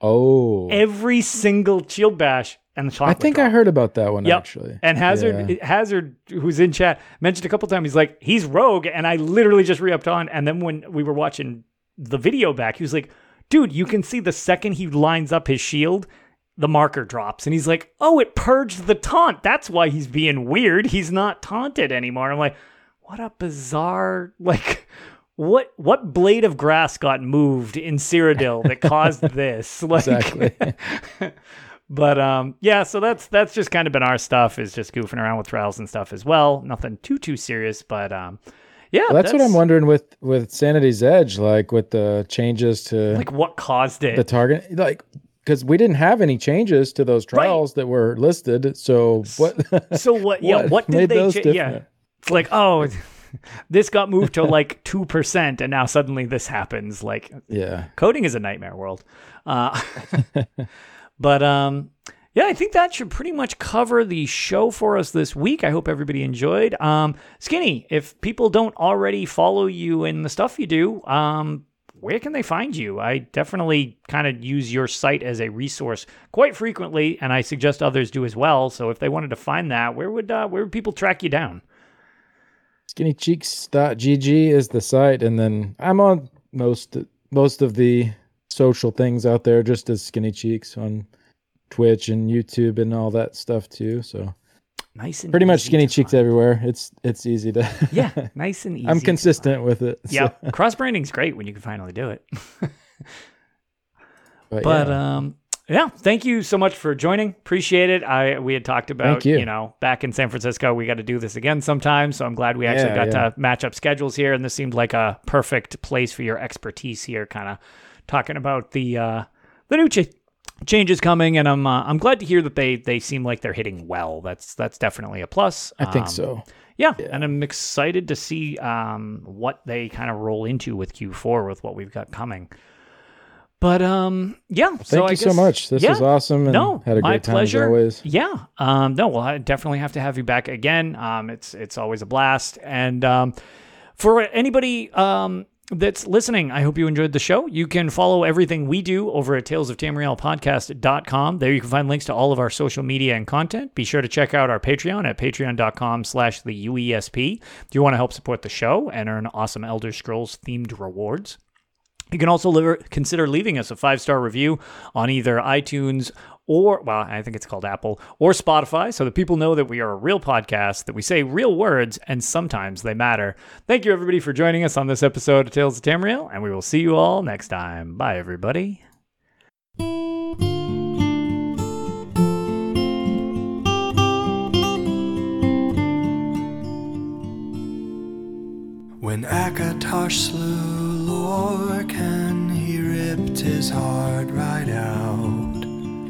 Oh, Every single shield bash and the taunt I think I heard about that one Yep. actually. And Hazard, Yeah. Hazard, who's in chat, mentioned a couple times. He's like, he's rogue, and I literally just re-upped on. And then when we were watching the video back, he was like, dude, you can see the second he lines up his shield, the marker drops, and he's like, oh, it purged the taunt. That's why he's being weird. He's not taunted anymore. I'm like, what a bizarre like. What what blade of grass got moved in Cyrodiil that caused this? Like, Exactly. but um, yeah, so that's that's just kind of been our stuff is just goofing around with trials and stuff as well. Nothing too too serious, but um, yeah, Well, that's, what I'm wondering with with Sanity's Edge, like with the changes to Like what caused it? the target, like because we didn't have any changes to those trials that were listed. So what? so what? Yeah, what what did they? Cha- yeah, it's like oh, this got moved to like two percent, and now suddenly this happens. Like yeah, coding is a nightmare world. Uh, but um, yeah, I think that should pretty much cover the show for us this week. I hope everybody enjoyed. Um, Skinny, if people don't already follow you in the stuff you do, um, where can they find you? I definitely kind of use your site as a resource quite frequently, and I suggest others do as well. So if they wanted to find that, where would uh, where would people track you down? skinnycheeks.gg is the site, and then I'm on most most of the social things out there, just as Skinny Cheeks on Twitch and YouTube and all that stuff too. So Nice and pretty much Skinny Cheeks find. everywhere. It's it's easy to. Yeah, nice and easy. I'm consistent with it. so- Yeah, cross branding's great when you can finally do it. but, But yeah. um, yeah, thank you so much for joining. Appreciate it. I we had talked about Thank you. know back in San Francisco, we got to do this again sometime. So I'm glad we actually Yeah, got yeah. to match up schedules here, and this seemed like a perfect place for your expertise here, kind of talking about the uh, the new ch- changes coming, and I'm uh, I'm glad to hear that they they seem like they're hitting well. That's that's definitely a plus. I think Um, so. Yeah, and I'm excited to see um, what they kind of roll into with Q4 with what we've got coming. But um, yeah. so Thank I you so much. This yeah, was awesome and no, had a my great time pleasure. as always. Yeah. Um, no, well, I definitely have to have you back again. Um, it's it's always a blast. And um, for anybody um, that's listening, I hope you enjoyed the show. You can follow everything we do over at Tales of talesoftamrielpodcast.com. There you can find links to all of our social media and content. Be sure to check out our Patreon at patreon.com slash the UESP. If you want to help support the show and earn awesome Elder Scrolls themed rewards. You can also consider leaving us a five star review on either iTunes or, well, I think it's called Apple or Spotify so that people know that we are a real podcast, that we say real words, and sometimes they matter. Thank you, everybody, for joining us on this episode of Tales of Tamriel, and we will see you all next time. Bye, everybody. When Akatosh slew Lorkhan, he ripped his heart right out.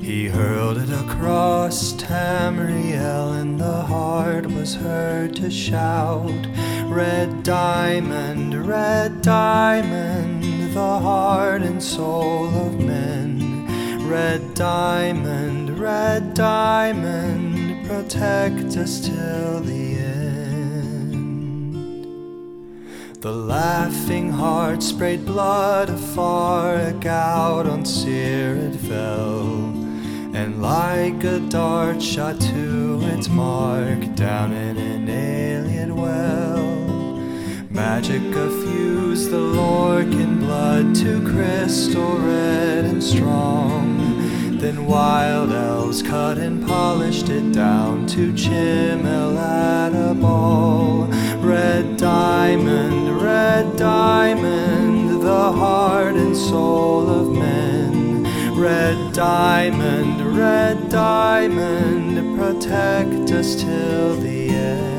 He hurled it across Tamriel, and the heart was heard to shout, Red diamond, red diamond, the heart and soul of men. Red diamond, red diamond, protect us till the end. The laughing heart sprayed blood afar, a gout on Cyrod fell, and like a dart shot to its mark down in an Ayleid well. Magicka fused the Lorkhan blood to crystal red and strong. Then wild elves cut and polished it down to Chimel at a ball. Red diamond, red diamond, the heart and soul of men. Red diamond, red diamond, protect us till the end.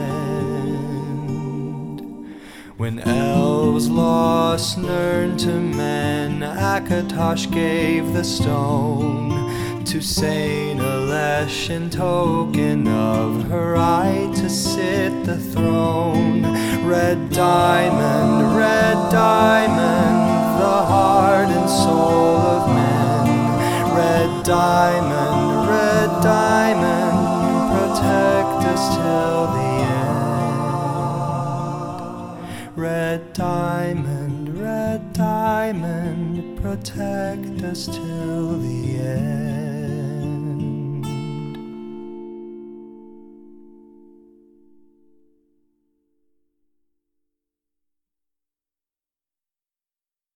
When elves lost Nirn to men, Akatosh gave the stone to Saint Alesh in token of her right to sit the throne. Red diamond, red diamond, the heart and soul of. Red diamond, red diamond, protect us till the end. Red diamond, red diamond, protect us till the end.